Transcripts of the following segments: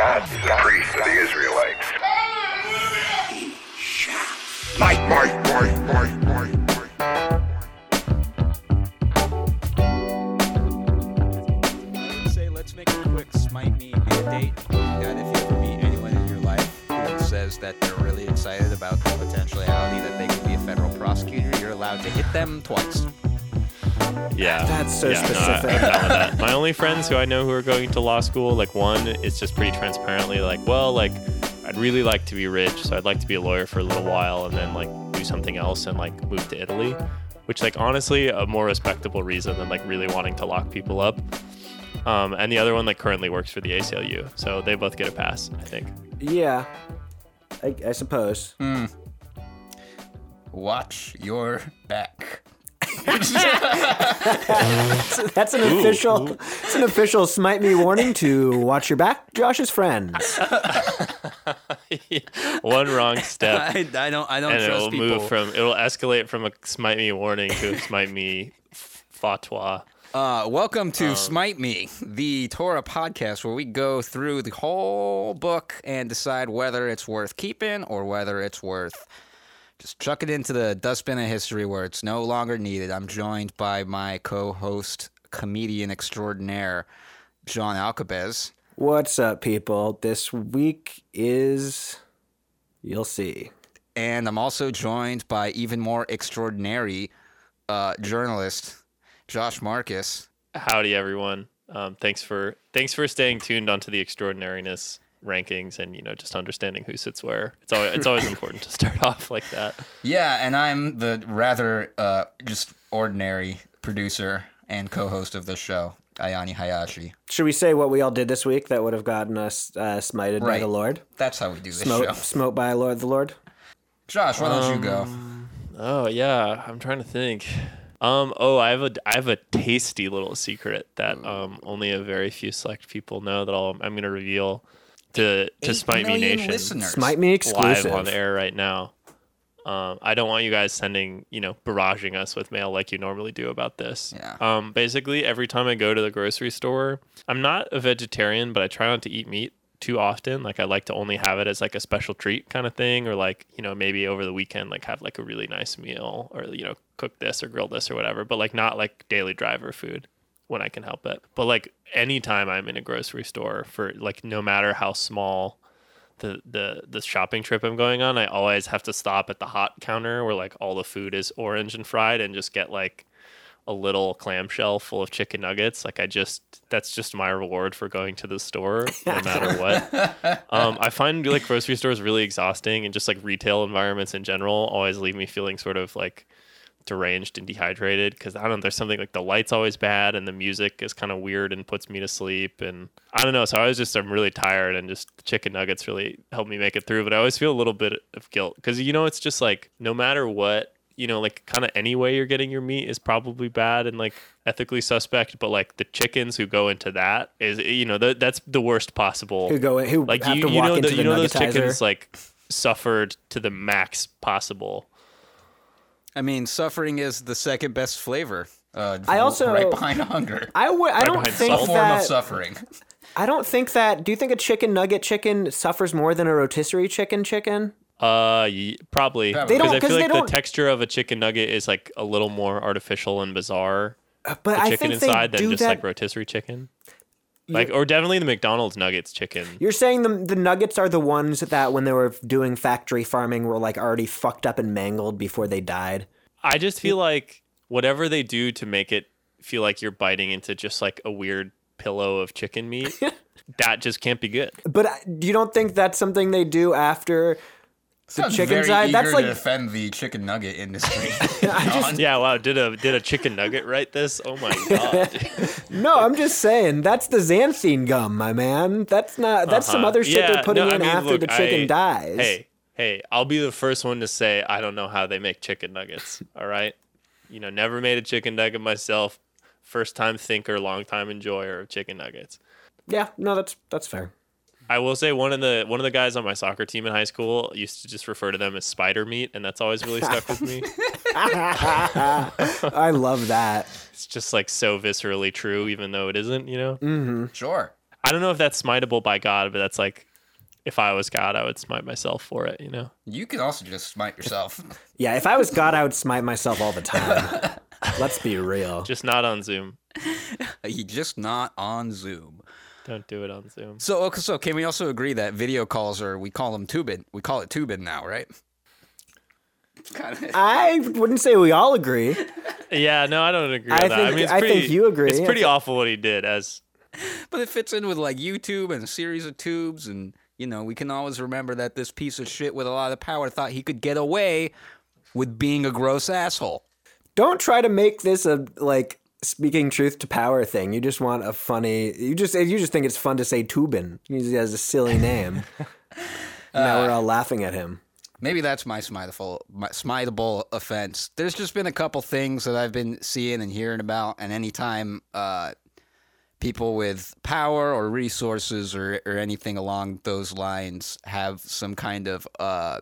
God is a priest of the Israelites. Say let's make a that if you ever meet anyone in your life who says that they're really excited about the potentiality that they could be a federal prosecutor, you're allowed to hit them twice. Yeah. That's so yeah, no, I- specific. I'm down with that. My only friends who I know who are going to law school, like one, is just pretty transparently like, well, like I'd really like to be rich, so I'd like to be a lawyer for a little while and then like do something else and like move to Italy, which like honestly a more respectable reason than like really wanting to lock people up. Um, and the other one like currently works for the ACLU, so they both get a pass, I think. Yeah, I, I suppose. Watch your back. That's an official. It's an official smite me warning to watch your back, Josh's friends. one wrong step. I, I don't I don't and trust it'll people. move from it'll escalate from a smite me warning to a smite me f- fatwa. Uh, welcome Um, to Smite Me, the Torah podcast where we go through the whole book and decide whether it's worth keeping or whether it's worth just chuck it into the dustbin of history where it's no longer needed. I'm joined by my co-host, comedian extraordinaire, John Alcabez. What's up, people? This week is. You'll see. And I'm also joined by even more extraordinary uh, journalist, Josh Marcus. Howdy, everyone. Um, thanks for thanks for staying tuned onto the extraordinariness rankings and you know just understanding who sits where. It's always it's always important to start off like that. Yeah, and I'm the rather uh, just ordinary producer and co-host of this show, Ayani Hayashi. Should we say what we all did this week that would have gotten us uh, smited by the Lord? That's how we do this Smote, show. smote by Lord the Lord? Josh, why don't you go? Oh yeah, I'm trying to think. Um, oh, I have a I have a tasty little secret that um only a very few select people know that I'll, I'm going to reveal to to Smite Me Nation. listeners. Smite me exclusive. live on air right now. Um, I don't want you guys sending, you know, barraging us with mail like you normally do about this. Yeah. Um, basically, every time I go to the grocery store, I'm not a vegetarian, but I try not to eat meat too often. Like I like to only have it as like a special treat kind of thing, or like you know maybe over the weekend like have like a really nice meal, or you know cook this or grill this or whatever. But like not like daily driver food when I can help it. But like anytime I'm in a grocery store for like no matter how small the the the shopping trip I'm going on, I always have to stop at the hot counter where like all the food is orange and fried and just get like a little clamshell full of chicken nuggets. Like I just that's just my reward for going to the store no matter what. um, I find like grocery stores really exhausting and just like retail environments in general always leave me feeling sort of like deranged and dehydrated because I don't know, there's something like the light's always bad and the music is kind of weird and puts me to sleep and I don't know. So I was just I'm really tired and just the chicken nuggets really helped me make it through. But I always feel a little bit of guilt because you know it's just like no matter what you know like kind of any way you're getting your meat is probably bad and like ethically suspect but like the chickens who go into that is you know th- that's the worst possible Who go who like you, to you walk know into the, the you know those chickens like suffered to the max possible I mean, suffering is the second best flavor. Uh, I also- right behind hunger. I would. I don't behind think A salt. form of suffering. I don't think that. Do you think a chicken nugget chicken suffers more than a rotisserie chicken chicken? Uh, y- probably. They don't- because I 'cause feel like the texture of a chicken nugget is like a little more artificial and bizarre. But The I chicken think inside they than do just that. like rotisserie chicken. Like, or definitely the McDonald's nuggets chicken. You're saying the the nuggets are the ones that when they were doing factory farming were like already fucked up and mangled before they died. I just feel like whatever they do to make it feel like you're biting into just like a weird pillow of chicken meat, that just can't be good. But uh, you don't think that's something they do after the Sounds chicken very side? eager That's like to defend the chicken nugget industry. Yeah, wow. Did a did a chicken nugget write this? Oh my god. no. I'm just saying that's the xanthan gum, my man. That's not. That's some Uh-huh. other shit Yeah, they're putting no, I in mean, after look, the chicken I- dies. Hey, hey, I'll be the first one to say I don't know how they make chicken nuggets. All right, you know, never made a chicken nugget myself. First time thinker, long time enjoyer of chicken nuggets. Yeah. No. That's that's fair. I will say one of the one of the guys on my soccer team in high school used to just refer to them as spider meat, and that's always really stuck with me. I love that. It's just like so viscerally true, even though it isn't. You know. Mm. sure. I don't know if that's smiteable by God, but that's like if I was God, I would smite myself for it. You know. You can also just smite yourself. Yeah, if I was God, I would smite myself all the time. Let's be real. Just not on Zoom. just not on Zoom. Don't do it on Zoom. So, okay, so can we also agree that video calls are we call them tubing? We call it tubing now, right? Kind of. I wouldn't say we all agree. Yeah, no, I don't agree I with that. I think- mean, it's I think you agree. It's pretty awful what he did. As But it fits in with like YouTube and a series of tubes, and you know we can always remember that this piece of shit with a lot of power thought he could get away with being a gross asshole. Don't try to make this a like speaking truth to power thing. You just want a funny. You just you just think it's fun to say Toobin. He has a silly name. now we're all laughing at him. Maybe that's my smiteable, my smiteable offense. There's just been a couple things that I've been seeing and hearing about, and anytime uh, people with power or resources or, or anything along those lines have some kind of uh,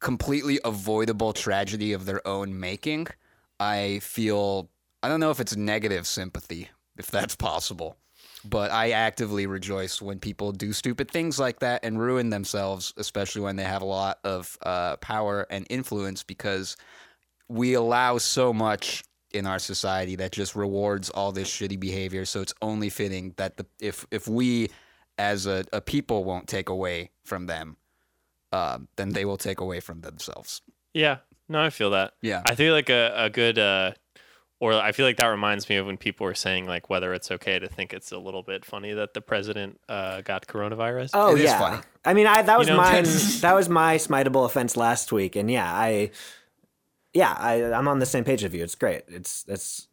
completely avoidable tragedy of their own making, I feel I don't know if it's negative sympathy, if that's possible. But I actively rejoice when people do stupid things like that and ruin themselves, especially when they have a lot of uh, power and influence, because we allow so much in our society that just rewards all this shitty behavior. So it's only fitting that the if if we as a, a people won't take away from them, uh, then they will take away from themselves. yeah, no, I feel that. Yeah. I feel like a, a good, uh, or I feel like that reminds me of when people were saying like whether it's okay to think it's a little bit funny that the president uh, got coronavirus. Oh It is yeah. funny. I mean, I that was know, mine. that was my smiteable offense last week, and yeah, I, yeah, I, I'm on the same page of you. It's great. It's it's.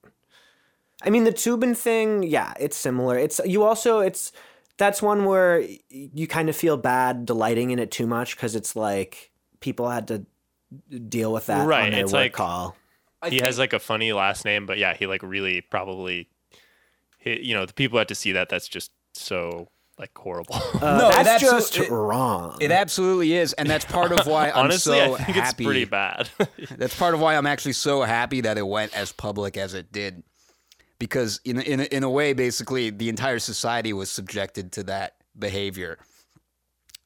I mean, the Toobin thing, yeah, it's similar. It's you also it's that's one where you kind of feel bad delighting in it too much because it's like people had to deal with that Right, on their it's work like- call. He has like a funny last name, but yeah, he like really probably, he, you know, the people had to see that. That's just so like horrible. Uh, No, that's absolu- just it- wrong. It absolutely is, and that's part of why I'm Honestly, so I think happy. it's pretty bad. That's part of why I'm actually so happy that it went as public as it did, because in in in a way, basically, the entire society was subjected to that behavior.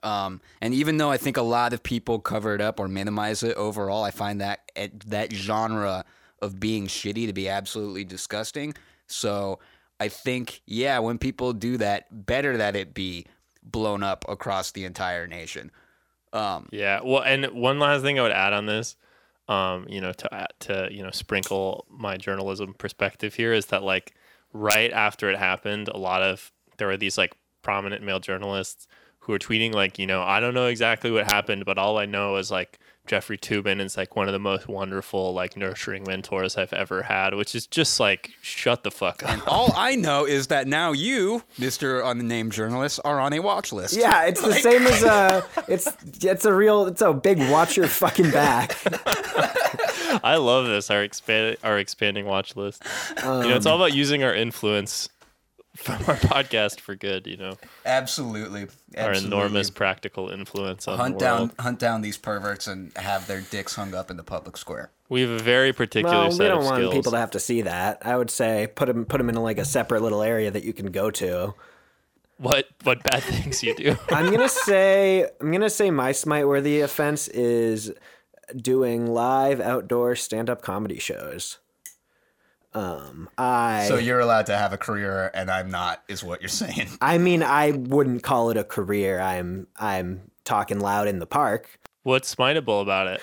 Um, and even though I think a lot of people cover it up or minimize it overall, I find that that genre of being shitty to be absolutely disgusting. So I think, yeah, when people do that, better that it be blown up across the entire nation. Um, Yeah. Well, and one last thing I would add on this, um, you know, to to you know sprinkle my journalism perspective here is that like right after it happened, a lot of there were these like prominent male journalists who were tweeting like, you know, I don't know exactly what happened, but all I know is like Jeffrey Toobin is like one of the most wonderful like nurturing mentors I've ever had, which is just like shut the fuck up. All I know is that now you, Mister Unnamed Journalist, are on a watch list. Yeah, it's the same as uh it's it's a real it's a big watch your fucking back. I love this our expand our expanding watch list. you know, it's all about using our influence from our podcast for good. You know, absolutely. our enormous practical influence on hunt the world. down, hunt down these perverts and have their dicks hung up in the public square. We have a very particular Well, we set don't of want skills. people to have to see that. I would say put them put them in like a separate little area that you can go to. What what bad things you do? I'm gonna say I'm gonna say my smite worthy offense is doing live outdoor stand up comedy shows. Um, I So you're allowed to have a career, and I'm not, is what you're saying. I mean I wouldn't call it a career. I'm I'm talking loud in the park. What's smiteable about it?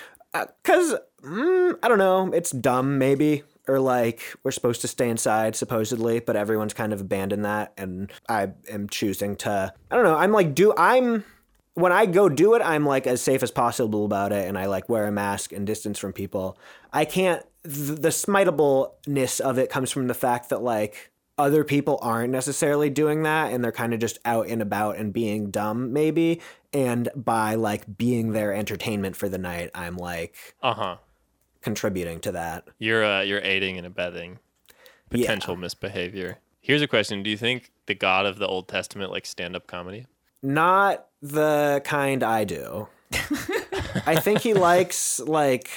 Cause mm, I don't know, it's dumb maybe, or like we're supposed to stay inside supposedly, but everyone's kind of abandoned that, and I am choosing to. I don't know. I'm like do I'm when I go do it, I'm like as safe as possible about it, and I like wear a mask and distance from people. I can't. Th- The smitableness of it comes from the fact that like other people aren't necessarily doing that and they're kind of just out and about and being dumb maybe and by like being their entertainment for the night i'm like Uh huh. contributing to that You're uh, you're aiding and abetting Yeah. potential misbehavior. Here's a question: Do you think the God of the Old Testament like stand up comedy? not the kind i do i think he likes like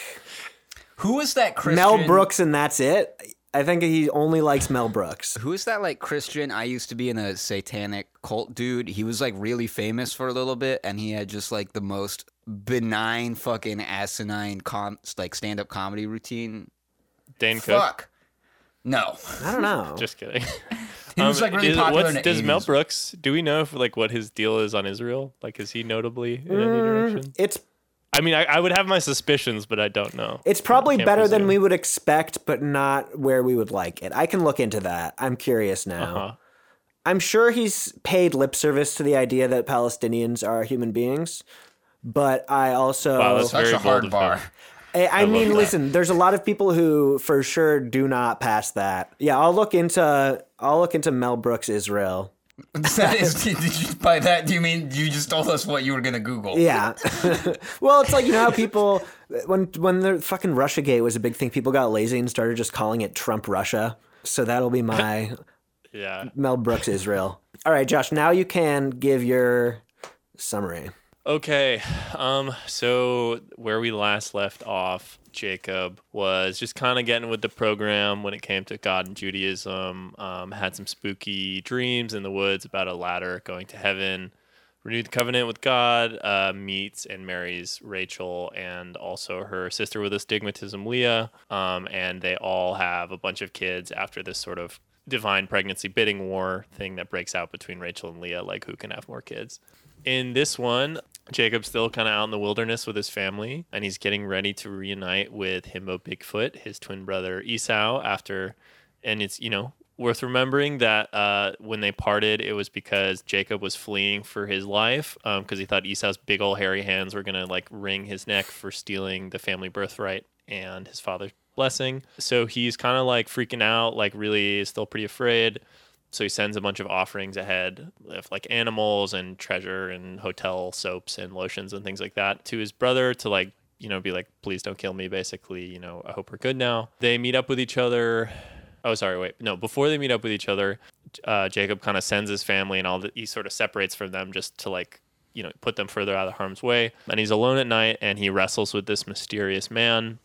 Who is that Christian? mel brooks and that's it I think he only likes Mel Brooks. Who's that like Christian? I used to be in a satanic cult dude. He was like really famous for a little bit and he had just like the most benign fucking asinine com- like stand-up comedy routine. Dane Cook. No. I don't know. Just kidding. He was like really is- popular what's- in the does Mel Brooks? Do we know if like what his deal is on Israel? Like, is he notably in any Mm. direction? it's I mean, I, I would have my suspicions, but I don't know. it's probably Can't better than we would expect, but not where we would like it. I can look into that. I'm curious now. Uh-huh. I'm sure he's paid lip service to the idea that Palestinians are human beings, but I also Wow, that's Such very a hard bar. him. I, I, love mean, that. listen, there's a lot of people who for sure do not pass that. Yeah, I'll look into I'll look into Mel Brooks Israel. that is, did you, by that, do you mean you just told us what you were going to Google? Yeah. well, it's like you know how people when when the fucking Russiagate was a big thing, people got lazy and started just calling it Trump Russia. So that'll be my Yeah. Mel Brooks Israel. All right, Josh, now you can give your summary. Okay. Um. So where we last left off, Jacob was just kind of getting with the program when it came to God and Judaism. Um, had some spooky dreams in the woods about a ladder going to heaven. Renewed the covenant with God. Uh, meets and marries Rachel and also her sister with astigmatism, Leah. Um, and they all have a bunch of kids after this sort of divine pregnancy bidding war thing that breaks out between Rachel and Leah, like who can have more kids. In this one, Jacob's still kind of out in the wilderness with his family, and he's getting ready to reunite with Himbo Bigfoot, his twin brother Esau, after. And it's, you know, worth remembering that uh, when they parted, it was because Jacob was fleeing for his life because he thought Esau's big old hairy hands were to like wring his neck for stealing the family birthright and his father's blessing. So he's kind of like freaking out, like really still pretty afraid. So he sends a bunch of offerings ahead of like animals and treasure and hotel soaps and lotions and things like that to his brother to like, you know, be like, please don't kill me, basically. You know, I hope we're good now. They meet up with each other. Oh, sorry, wait. No, before they meet up with each other, uh, Jacob kind of sends his family and all that. He sort of separates from them just to like, you know, put them further out of harm's way. And he's alone at night and he wrestles with this mysterious man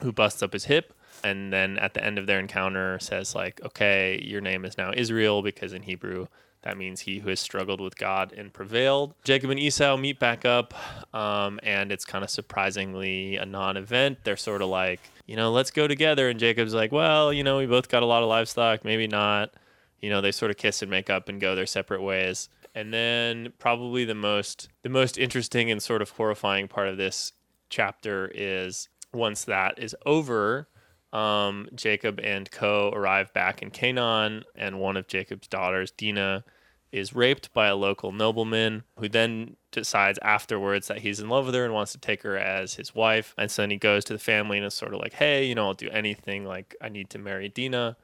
who busts up his hip and then at the end of their encounter says like okay your name is now israel because in hebrew that means he who has struggled with god and prevailed. Jacob and esau meet back up um, and it's kind of surprisingly a non-event. They're sort of like you know let's go together. And jacob's like well you know we both got a lot of livestock maybe not. You know they sort of kiss and make up and go their separate ways. And then probably the most the most interesting and sort of horrifying part of this chapter is once that is over um, jacob and co arrive back in canaan and one of jacob's daughters dinah is raped by a local nobleman who then decides afterwards that he's in love with her and wants to take her as his wife. And so then he goes to the family and is sort of like hey you know i'll do anything like i need to marry dinah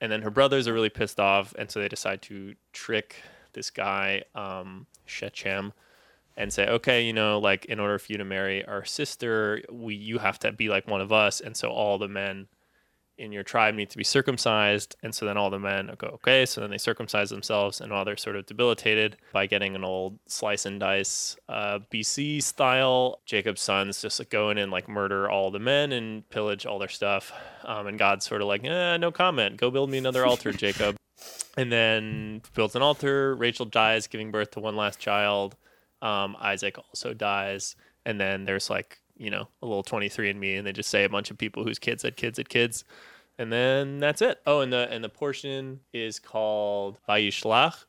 and then her brothers are really pissed off and so they decide to trick this guy um shechem and say okay you know like in order for you to marry our sister we you have to be like one of us. And so all the men in your tribe need to be circumcised. And so then all the men go okay. So then they circumcise themselves and while they're sort of debilitated by getting an old slice and dice uh, bc style. Jacob's sons just like, go in and like murder all the men and pillage all their stuff. Um, and god's sort of like eh, no comment. Go build me another altar jacob. And then builds an altar. Rachel dies giving birth to one last child um, isaac also dies and then there's like you know a little 23 and me and they just say a bunch of people whose kids had kids had kids and then that's it oh and the and the portion is called vayishlach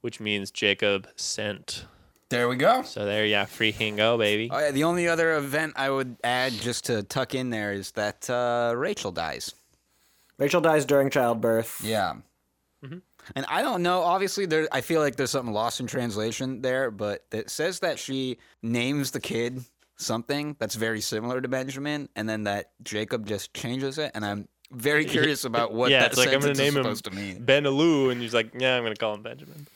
which means jacob sent There we go. so there yeah free go baby Oh, yeah, the only other event I would add just to tuck in there is that uh, Rachel dies. Rachel dies during childbirth. Yeah. And I don't know. Obviously, there. I feel like there's something lost in translation there, but it says that she names the kid something that's very similar to Benjamin, and then that Jacob just changes it. And I'm very curious about what yeah that it's like i'm gonna is name him supposed to mean. Benalou, and he's like yeah i'm gonna call him benjamin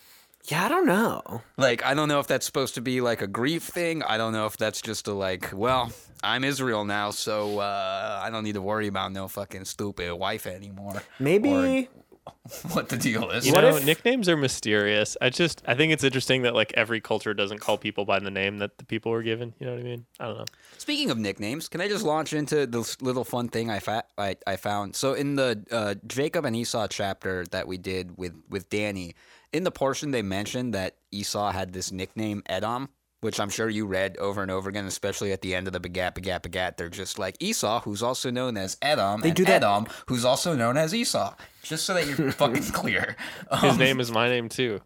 Yeah, I don't know. Like, I don't know if that's supposed to be like a grief thing. I don't know if that's just a like, well, I'm Israel now, so uh, I don't need to worry about no fucking stupid wife anymore. Maybe what the deal is. You What know, if- nicknames are mysterious. I just I think it's interesting that like every culture doesn't call people by the name that the people were given. You know what I mean? I don't know. Speaking of nicknames, can I just launch into this little fun thing I, fa- I, I found? So in the uh, Jacob and Esau chapter that we did with, with Danny, in the portion they mentioned that Esau had this nickname Edom, which I'm sure you read over and over again, especially at the end of the Begat, Begat, Begat. They're just like Esau, who's also known as Edom, They and do that- Edom, who's also known as Esau. Just so that you're fucking clear. His Um, name is my name too.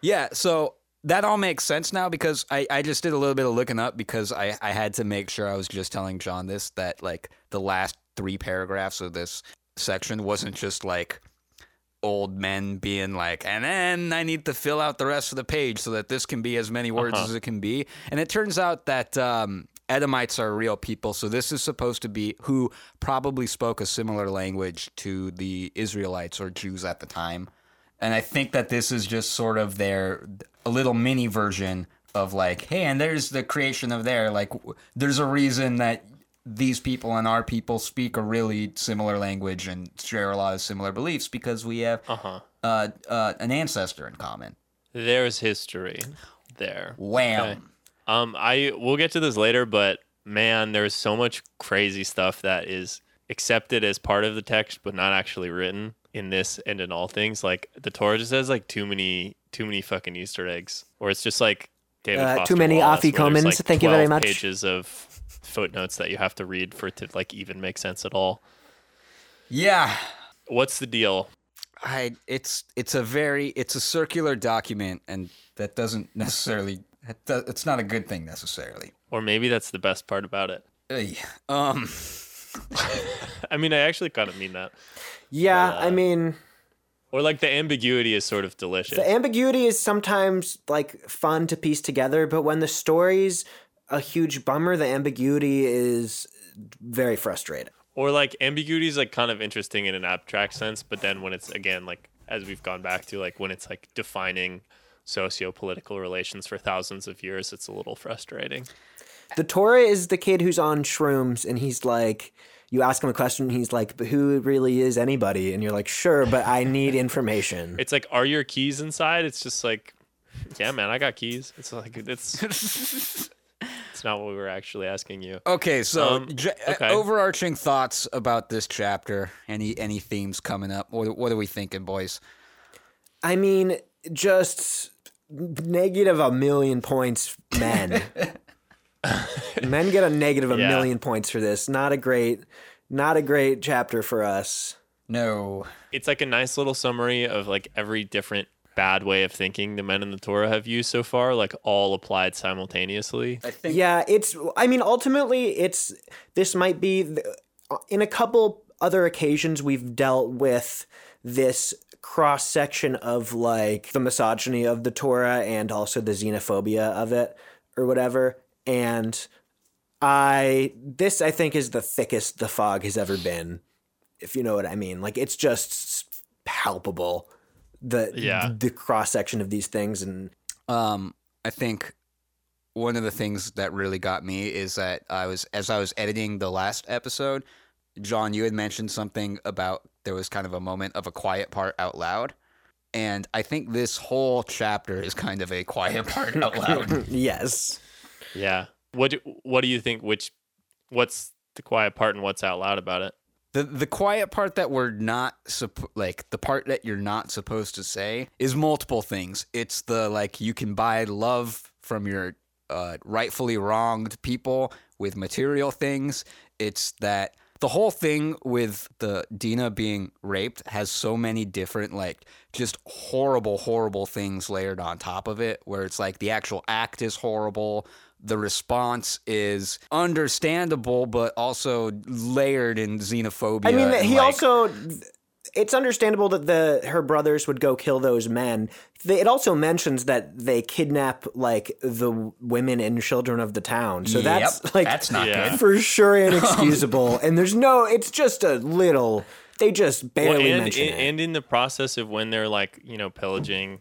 yeah, so that all makes sense now because I, I just did a little bit of looking up because I, I had to make sure I was just telling John this that like the last three paragraphs of this section wasn't just like old men being like, and then I need to fill out the rest of the page so that this can be as many words Uh-huh. as it can be. And it turns out that um, Edomites are real people. So this is supposed to be who probably spoke a similar language to the Israelites or Jews at the time. And I think that this is just sort of their a little mini version of like, hey, and there's the creation of there. Like, there's a reason that these people and our people speak a really similar language and share a lot of similar beliefs because we have Uh-huh. uh, uh, an ancestor in common. There's history there. Wham. Okay. Um, I we'll get to this later, but man, there's so much crazy stuff that is accepted as part of the text, but not actually written in this and in all things. Like the Torah just has like too many, too many fucking Easter eggs, or it's just like David. Uh, too many Wallace, Afi where like, Thank you very much. Pages of footnotes that you have to read for it to like even make sense at all. Yeah. What's the deal? I it's it's a very it's a circular document and that doesn't necessarily it's not a good thing necessarily. Or maybe that's the best part about it. Ugh. Um I mean, I actually kind of mean that. Yeah, Uh, I mean, Or like the ambiguity is sort of delicious. the ambiguity is sometimes like fun to piece together, but when the story's a huge bummer, the ambiguity is very frustrating. or like ambiguity is like kind of interesting in an abstract sense but then when it's again like as we've gone back to like when it's like defining socio-political relations for thousands of years it's a little frustrating The Torah is the kid who's on shrooms, and he's like, you ask him a question, he's like, but who really is anybody? And you're like, sure, but I need information. it's like are your keys inside it's just like yeah man i got keys it's like it's it's not what we were actually asking you Okay, so Um, j- uh, okay. overarching thoughts about this chapter. Any any themes coming up? What, what are we thinking, boys? I mean, just negative a million points, men. men get a negative a Yeah. million points for this. Not a great, not a great chapter for us. No. it's like a nice little summary of like every different bad way of thinking the men in the torah have used so far like all applied simultaneously I think Yeah, it's. I mean, ultimately, it's. This might be the, in a couple other occasions we've dealt with this cross section of like the misogyny of the Torah and also the xenophobia of it or whatever. And I this I think is the thickest the fog has ever been, if you know what I mean. Like it's just palpable the Yeah. the cross section of these things and Um, I think one of the things that really got me is that I was as I was editing the last episode, John, you had mentioned something about there was kind of a moment of a quiet part out loud. And I think this whole chapter is kind of a quiet part out loud. yes. Yeah. What do, what do you think which what's the quiet part and what's out loud about it? The the quiet part that we're not supp- like the part that you're not supposed to say is multiple things. It's the like you can buy love from your uh, rightfully wronged people with material things. It's that the whole thing with the Dina being raped has so many different like just horrible horrible things layered on top of it where it's like the actual act is horrible the response is understandable but also layered in xenophobia I mean, he like- also. It's understandable that the her brothers would go kill those men. They, it also mentions that they kidnap like the women and children of the town. So that's Yep, like that's not Yeah. good for sure inexcusable. and there's no. It's just a little. They just barely Well, and mention in, it. and in the process of when they're like, you know, pillaging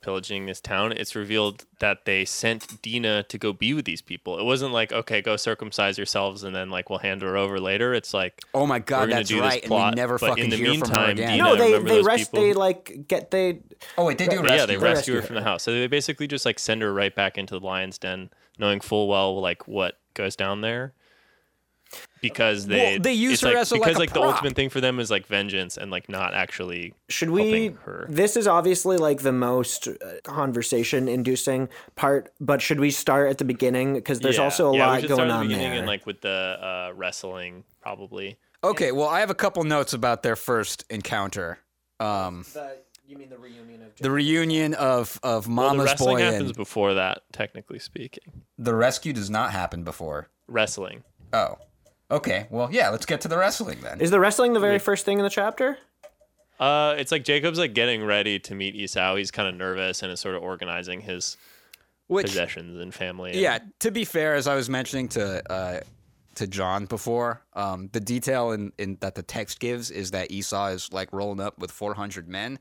pillaging this town, it's revealed that they sent Dina to go be with these people. It wasn't like, okay, go circumcise yourselves and then like we'll hand her over later. It's like, Oh my we're god, gonna that's do right. this and we plot, never fucking in the hear from her again. Dina- no, they they rest. people? They like get they. oh wait, they do yeah, rescue they rescue rescue her her. from the house. So they basically just like send her right back into the lion's den, knowing full well like what goes down there. Because they Well, they use it's her like, as a- like because a like the ultimate thing for them is like vengeance and like not actually Should we? her. This is obviously like the most uh, conversation-inducing part, but should we start at the beginning because there's Yeah. also a yeah, lot should going start at on the beginning there. and like with the uh, wrestling probably. Okay, well, I have a couple notes about their first encounter. Um, you mean the reunion of? the reunion of of Well, the Mama's wrestling boy happens and before that, technically speaking. the rescue does not happen before. Wrestling. Oh, okay. Well, yeah, let's get to the wrestling then. Is the wrestling the very first thing in the chapter? Uh, it's like Jacob's like getting ready to meet Esau. He's kind of nervous and is sort of organizing his Which, possessions and family. and- yeah, to be fair, as I was mentioning to uh, to John before, um, the detail in, in that the text gives is that Esau is like rolling up with 400 men,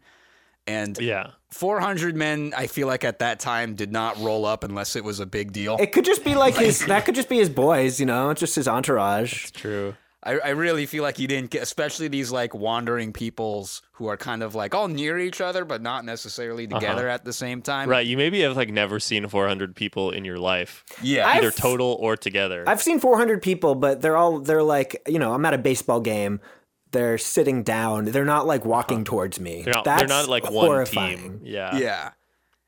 and Yeah. 400 men, I feel like at that time did not roll up unless it was a big deal. It could just be like his. That could just be his boys. You know, just his entourage. True. I, I really feel like you didn't get, especially these like wandering peoples who are kind of like all near each other, but not necessarily uh-huh. together at the same time. Right. You maybe have like never seen 400 people in your life, Yeah. I've- either total or together. I've seen 400 people, but they're all they're like you know I'm at a baseball game. They're sitting down. They're not like walking uh-huh. towards me. they're not. That's they're not like one horrifying. team. Yeah. yeah.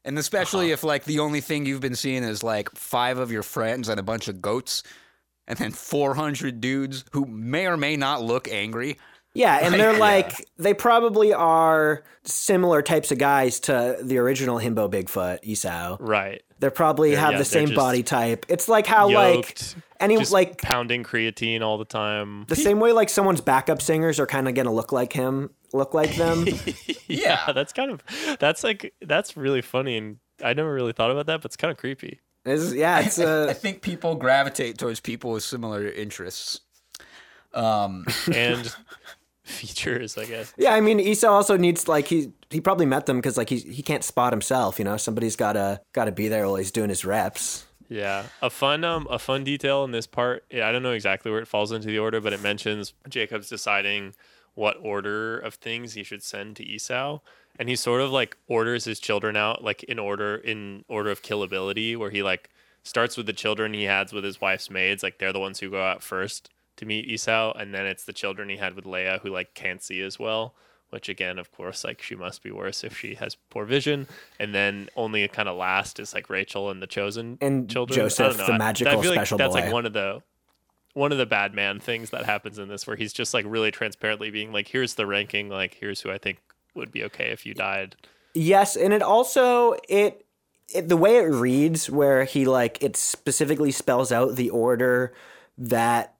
And especially uh-huh. if like the only thing you've been seeing is like five of your friends and a bunch of goats, and then 400 dudes who may or may not look angry. Yeah, and they're Yeah. like they probably are similar types of guys to the original Himbo Bigfoot Esau. Right. They probably have yeah, the same just body type. It's like how like Yoked, any just like pounding creatine all the time. the same way like someone's backup singers are kind of gonna look like him, look like them. Yeah. that's kind of that's like that's really funny and I never really thought about that, but it's kind of creepy. It's- yeah, it's I uh, think people gravitate towards people with similar interests. Um, And features, I guess. yeah. I mean, Esau also needs like he he probably met them because like he he can't spot himself. You know, somebody's gotta gotta be there while he's doing his reps. Yeah, a fun um a fun detail in this part. yeah, I don't know exactly where it falls into the order, but it mentions Jacob's deciding what order of things he should send to Esau, and he sort of like orders his children out like in order in order of killability, where he like starts with the children he has with his wife's maids, like they're the ones who go out first to meet Esau, and then it's the children he had with Leah who like can't see as well. Which again, of course, like she must be worse if she has poor vision. And then only kind of last is like Rachel and the chosen And children. Joseph, the magical I feel like special that's boy. like one of the one of the bad man things that happens in this, where he's just like really transparently being like, "Here's the ranking. Like, here's who I think would be okay if you died." Yes, and it also it, it the way it reads, where he like it specifically spells out the order that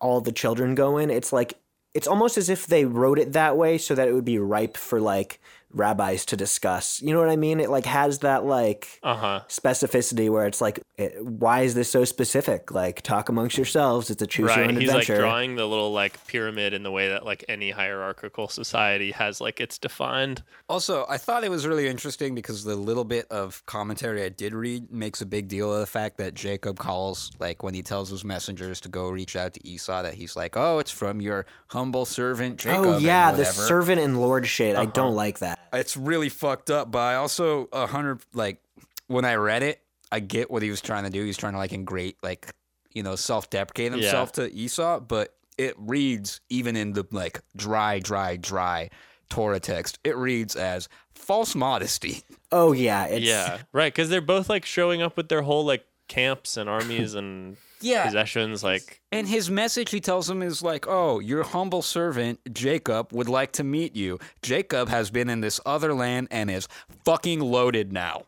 all the children go in. It's like it's almost as if they wrote it that way so that it would be ripe for like rabbis to discuss. You know what I mean? It like has that like Uh huh. specificity where it's like, it, why is this so specific? Like talk amongst yourselves. It's a choose your Right. own He's adventure. like drawing the little like pyramid in the way that like any hierarchical society has like it's defined. Also, I thought it was really interesting because the little bit of commentary I did read makes a big deal of the fact that Jacob calls, like, when he tells his messengers to go reach out to Esau, that he's like, oh, it's from your humble servant Jacob. oh yeah, the servant and lord shit. I don't like that. It's really fucked up, but I also, a hundred, like, when I read it, I get what he was trying to do. He's trying to, like, ingrate, like, you know, self deprecate himself to Esau, but it reads, even in the, like, dry, dry, dry Torah text, it reads as false modesty. Oh yeah, it's yeah. Right. Because they're both like showing up with their whole like camps and armies and Yeah. possessions. Like, And his message he tells him is like, "Oh, your humble servant Jacob would like to meet you. Jacob has been in this other land and is fucking loaded now."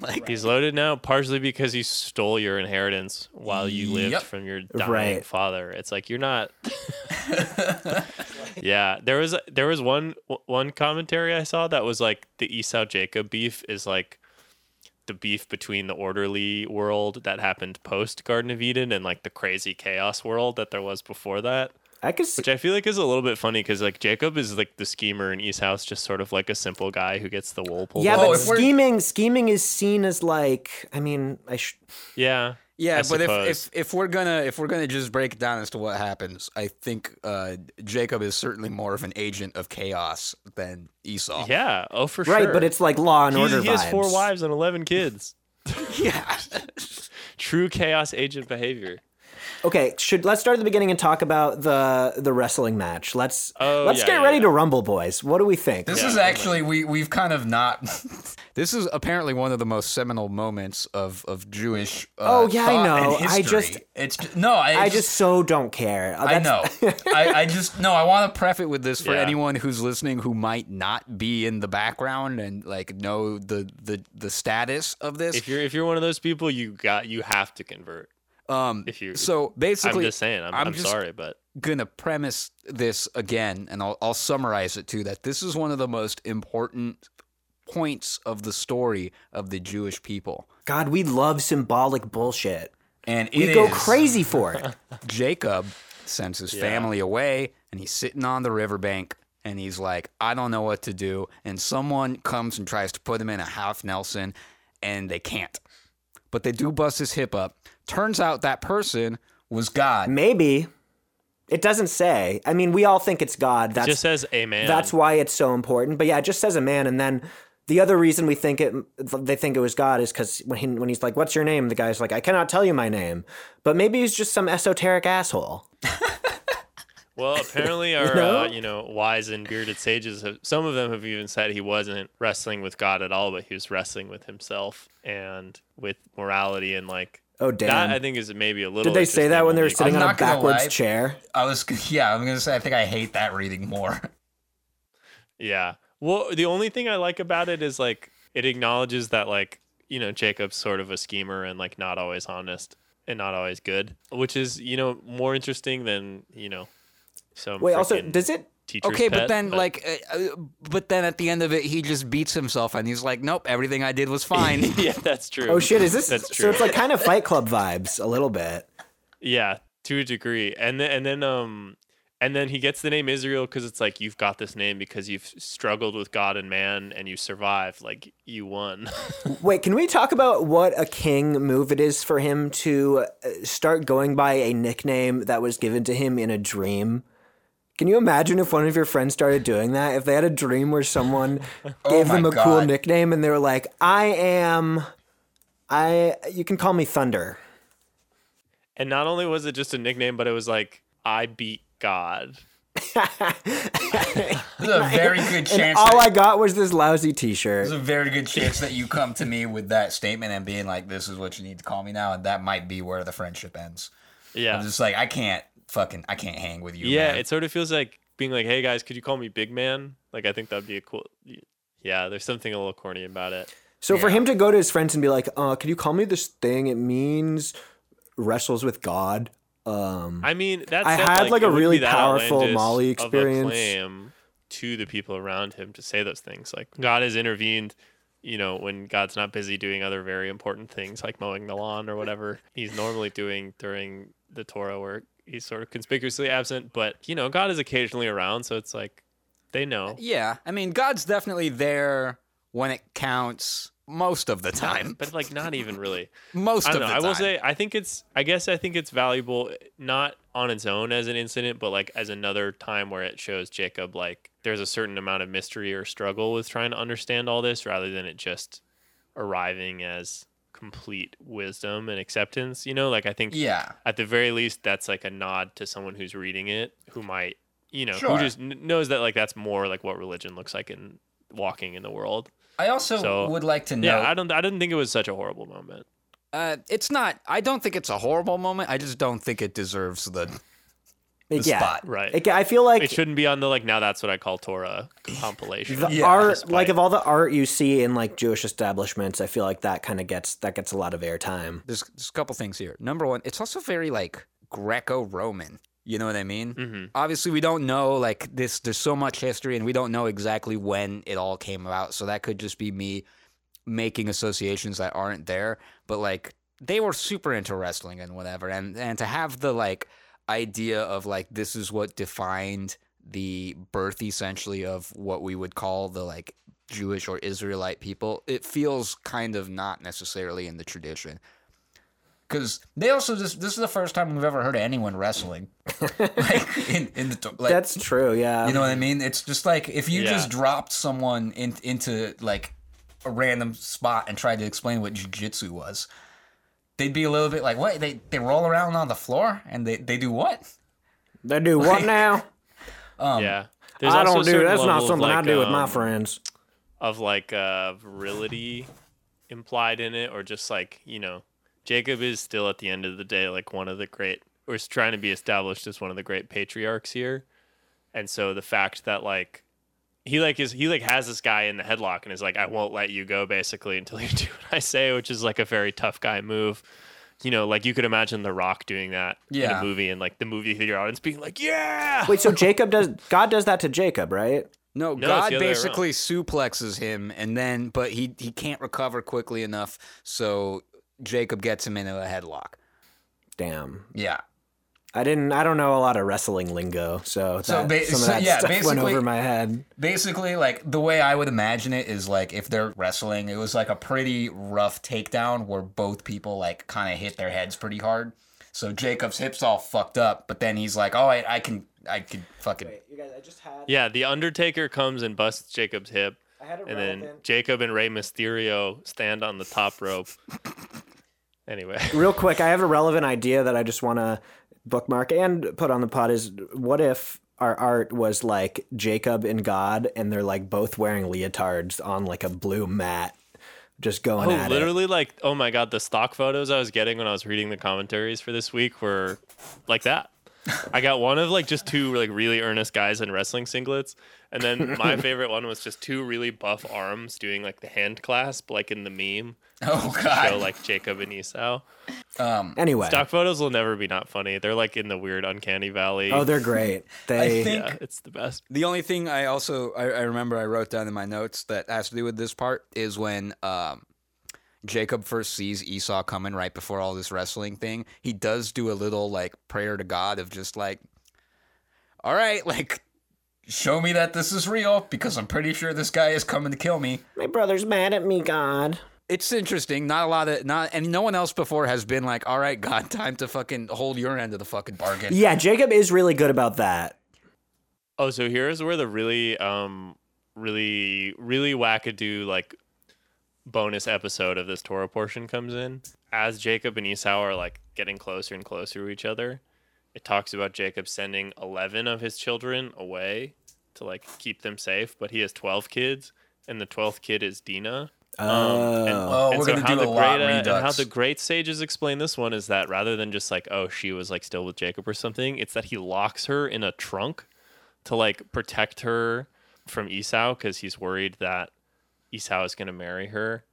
Like, He's loaded now, partially because he stole your inheritance while you lived Yep. from your dying Right. father. It's like you're not. yeah, there was there was one one commentary I saw that was like the Esau Jacob beef is like the beef between the orderly world that happened post Garden of Eden and like the crazy chaos world that there was before that. I could see. Which I feel like is a little bit funny because like Jacob is like the schemer and House, just sort of like a simple guy who gets the wool pulled Yeah, off. Oh, but if scheming scheming is seen as like I mean, I sh- yeah. Yeah, I but if, suppose. if if we're gonna if we're gonna just break it down as to what happens, I think uh, Jacob is certainly more of an agent of chaos than Esau. Yeah. Oh, for right, sure. Right, but it's like law and He's- order he has four wives and eleven kids. yeah. True chaos agent behavior. Okay, should let's start at the beginning and talk about the the wrestling match. Let's Oh, let's yeah, get yeah, ready yeah. to rumble, boys. What do we think? This Yeah, is actually we we've kind of not. this is apparently one of the most seminal moments of of Jewish. Uh, Oh, yeah, I know. I just- it's no, I, I just, just so don't care. Uh, I know. I, I just no. I want to preface it with this for Yeah. anyone who's listening who might not be in the background and like know the the the status of this. If you're if you're one of those people, you got you have to convert. Um, If you, so I'm basically, just saying. I'm, I'm I'm, just- sorry, but gonna premise this again, and I'll, I'll summarize it too. That this is one of the most important points of the story of the Jewish people, God, we love symbolic bullshit. and We go is- crazy for it. Jacob sends his family away, and he's sitting on the riverbank, and he's like, "I don't know what to do." And someone comes and tries to put him in a half Nelson, and they can't. But they do bust his hip up. Turns out that person was God. Maybe it doesn't say. I mean, we all think it's God. it That's just says amen. that's why it's so important. But yeah, it just says a man, and then the other reason we think it, they think it was God is because when he, when he's like, "What's your name?" the guy's like, "I cannot tell you my name," but maybe he's just some esoteric asshole. Well, apparently our know? uh, you know wise and bearded sages have some of them have even said he wasn't wrestling with God at all, but he was wrestling with himself and with morality and like Oh damn! that. I think is maybe a little. Did they say that when they were sitting I'm on a backwards lie. chair? I was, yeah, I'm gonna say, I think I hate that reading more. Yeah. Well, the only thing I like about it is like it acknowledges that like you know Jacob's sort of a schemer and like not always honest and not always good, which is you know more interesting than you know some. Wait, also, does it? teacher's Okay, but pet, then like, uh, uh, but then at the end of it, he just beats himself, and he's like, "Nope, everything I did was fine." yeah, that's true. Oh shit! Is this That's so? true. It's like kind of Fight Club vibes a little bit. Yeah, to a degree. And then and then um and then he gets the name Israel because it's like you've got this name because you've struggled with God and man and you survived. Like you won. Wait, can we talk about what a king move it is for him to uh, start going by a nickname that was given to him in a dream? Can you imagine if one of your friends started doing that? If they had a dream where someone oh gave my them a cool nickname and they were like, "I am, I, you can call me Thunder." and not only was it just a nickname, but it was like I beat God. There's a very good And chance. all that, I got was this lousy T-shirt. there's a very good chance that you come to me with that statement and being like, "This is what you need to call me now," and that might be where the friendship ends. Yeah. I'm just like, I can't fucking, I can't hang with you. yeah, man. it sort of feels like being like, "Hey guys, could you call me Big Man?" Like I think that'd be a cool Yeah, there's something a little corny about it. So for him to go to his friends and be like, "Uh, could you call me this thing? It means wrestles with God." Um, I mean, that I had, like, it a really powerful outlandish Molly of a experience. claim to the people around him to say those things. Like God has intervened, you know, when God's not busy doing other very important things like mowing the lawn or whatever he's normally doing during the Torah where he's sort of conspicuously absent. But you know, God is occasionally around, so it's like they know. Uh, yeah. I mean, God's definitely there when it counts. Most of the time, But like not even really. most of know. the time. I will say I think it's I guess I think it's valuable not on its own as an incident, but like as another time where it shows Jacob like there's a certain amount of mystery or struggle with trying to understand all this rather than it just arriving as complete wisdom and acceptance. You know, like I think yeah. at the very least that's like a nod to someone who's reading it who might you know Sure. who just kn- knows that like that's more like what religion looks like in walking in the world. I also So, would like to know. Yeah, I don't I didn't think it was such a horrible moment. Uh, it's not. I don't think it's a horrible moment. I just don't think it deserves the, the yeah, spot. Right. It- I feel like It shouldn't be on the like now that's what I call Torah compilation. the Yeah, art despite- like of all the art you see in like Jewish establishments, I feel like that kind of gets that gets a lot of airtime. There's, there's a couple things here. Number one, it's also very like Greco-Roman. You know what I mean? Mm-hmm. Obviously, we don't know like this. There's so much history, and we don't know exactly when it all came about. So that could just be me making associations that aren't there. But like they were super into wrestling and whatever, and and to have the like idea of like this is what defined the birth essentially of what we would call the like Jewish or Israelite people, it feels kind of not necessarily in the tradition. Because they also just this is the first time we've ever heard of anyone wrestling, like in in the like, That's true. Yeah. you know what I mean? It's just like if you Yeah. just dropped someone in, into like a random spot and tried to explain what jujitsu was, they'd be a little bit like, "What? They they roll around on the floor and they they do what?" they do what now? yeah. There's I don't do. That's not level of, something I like, do with my um, friends. Of like uh, virility implied in it, or just like you know, Jacob is still at the end of the day like one of the great, or is trying to be established as one of the great patriarchs here, and so the fact that like he like is he like has this guy in the headlock and is like I won't let you go basically until you do what I say, which is like a very tough guy move. You know, like you could imagine The Rock doing that in a movie and like the movie theater audience being like, "Yeah." Wait, so Jacob does God does that to Jacob, right? No, No, God the other way basically suplexes him, and then but he he can't recover quickly enough, so Jacob gets him into a headlock. Damn. Yeah. I didn't. I don't know a lot of wrestling lingo, so, So that, ba- some of so, that yeah, stuff went over my head. Basically, like the way I would imagine it is like if they're wrestling, it was like a pretty rough takedown where both people like kind of hit their heads pretty hard. So Jacob's hips all fucked up, but then he's like, "Oh, I, I can, I can fucking." You guys, I just had. Yeah, the Undertaker comes and busts Jacob's hip, I had a and then Jacob and Rey Mysterio stand on the top rope. Anyway, Real quick, I have a relevant idea that I just want to bookmark and put on the pod. Is what if our art was like Jacob and God, and they're like both wearing leotards on like a blue mat, just going oh, at it. literally, like, oh my god, the stock photos I was getting when I was reading the commentaries for this week were like that. I got one of like just two like really earnest guys in wrestling singlets, and then my favorite one was just two really buff arms doing like the hand clasp, like in the meme, Oh show God. like Jacob and Esau. Um. Anyway, Stock photos will never be not funny. They're like in the weird uncanny valley. oh, they're great. They. think- yeah, it's the best. The only thing I also I, I remember I wrote down in my notes that has to do with this part is when um, Jacob first sees Esau coming right before all this wrestling thing. He does do a little like prayer to God of just like, all right, like show me that this is real because I'm pretty sure this guy is coming to kill me. My brother's mad at me, God. It's interesting. Not a lot of not and no one else before has been like, all right, God, time to fucking hold your end of the fucking bargain. Yeah, Jacob is really good about that. Oh, so here's where the really, um, really, really wackadoo like bonus episode of this Torah portion comes in. As Jacob and Esau are like getting closer and closer to each other, it talks about Jacob sending eleven of his children away to like keep them safe, but he has twelve kids, and the twelfth kid is Dinah. Um, and, Oh, and we're so gonna how do the a lot great, uh, and how the great sages explain this one is that rather than just like oh she was like still with Jacob or something, it's that he locks her in a trunk to like protect her from Esau because he's worried that Esau is going to marry her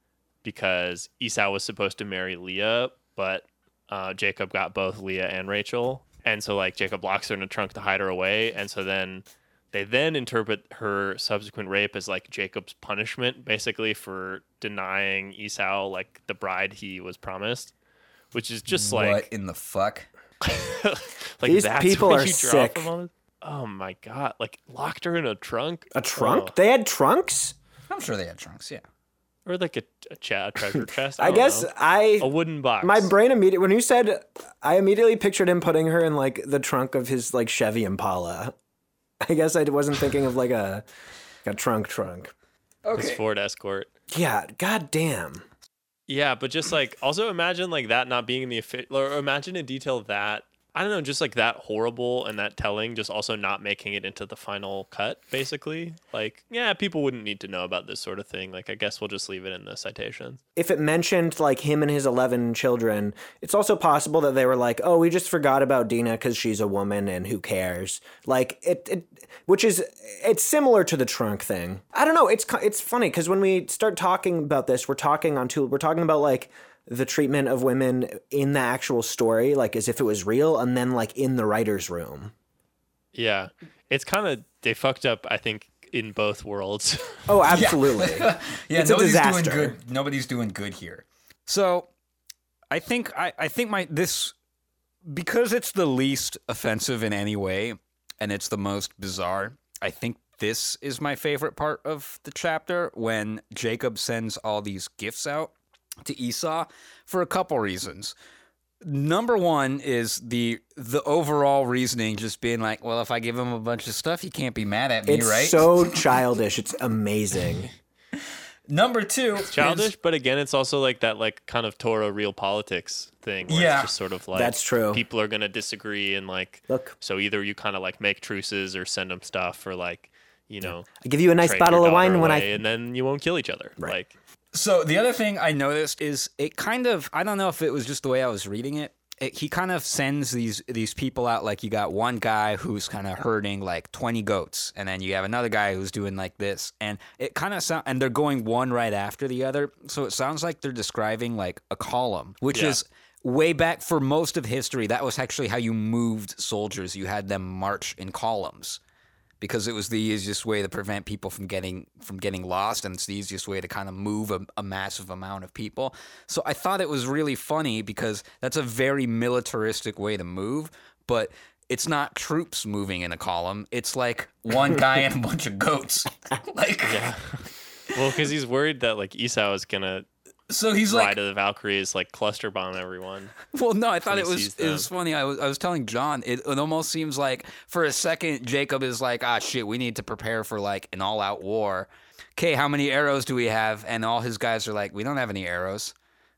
because Esau was supposed to marry Leah, but uh, Jacob got both Leah and Rachel, and so like Jacob locks her in a trunk to hide her away, and so then they then interpret her subsequent rape as like Jacob's punishment, basically for denying Esau like the bride he was promised, which is just like. what in the fuck? like These that's people are you draw sick. from? Oh my god! Like locked her in a trunk. A trunk? Oh. They had trunks? I'm sure they had trunks. Yeah. or like a, a, cha- a treasure chest. I, I guess know. I a wooden box. my brain immediately when you said I immediately pictured him putting her in like the trunk of his like Chevy Impala. I guess I wasn't thinking of like a a trunk trunk. Okay. his Ford Escort. Yeah, god damn. Yeah, but just like also imagine like that not being in the official, or imagine in detail that I don't know, just like that horrible and that telling, just also not making it into the final cut. Basically, like yeah, people wouldn't need to know about this sort of thing. Like I guess we'll just leave it in the citations. If it mentioned like him and his 11 children, it's also possible that they were like, "Oh, we just forgot about Dina cuz she's a woman and who cares?" Like it, it which is it's similar to the trunk thing. I don't know, it's it's funny cuz when we start talking about this, we're talking on two we're talking about like the treatment of women in the actual story like as if it was real and then like in the writer's room. Yeah, it's kind of they fucked up. I think in both worlds. Oh, absolutely. Yeah, It's a nobody's disaster. doing good. Nobody's doing good here. So, I think I, I think my this because it's the least offensive in any way and it's the most bizarre, I think this is my favorite part of the chapter when Jacob sends all these gifts out to Esau for a couple reasons. Number one is the the overall reasoning just being like, well, if I give him a bunch of stuff, he can't be mad at me, right? It's right? so childish. It's amazing. Number two, is- childish, but again, it's also like that like kind of Torah real politics thing. Where Yeah. it's just sort of like That's true. People are gonna disagree and like Look. So either you kind of like make truces or send them stuff or like you know I give you a nice bottle of wine daughter when I and then you won't kill each other. Right. Like So the other thing I noticed is it kind of I don't know if it was just the way I was reading it. it he kind of sends these these people out like you got one guy who's kind of herding like 20 goats and then you have another guy who's doing like this and it kind of sound and they're going one right after the other. So it sounds like they're describing like a column, which Yeah. is way back for most of history that was actually how you moved soldiers. You had them march in columns because it was the easiest way to prevent people from getting from getting lost and it's the easiest way to kind of move a, a massive amount of people. So i thought it was really funny because that's a very militaristic way to move but it's not troops moving in a column. It's like one guy and a bunch of goats. Like yeah. well, because he's worried that like Esau is gonna so he's fly like to the Valkyries, like cluster bomb everyone. Well, no, I thought it was it was funny. I was I was telling John, it, it almost seems like for a second Jacob is like, ah, shit, we need to prepare for like an all out war. Okay, how many arrows do we have? And all his guys are like, we don't have any arrows.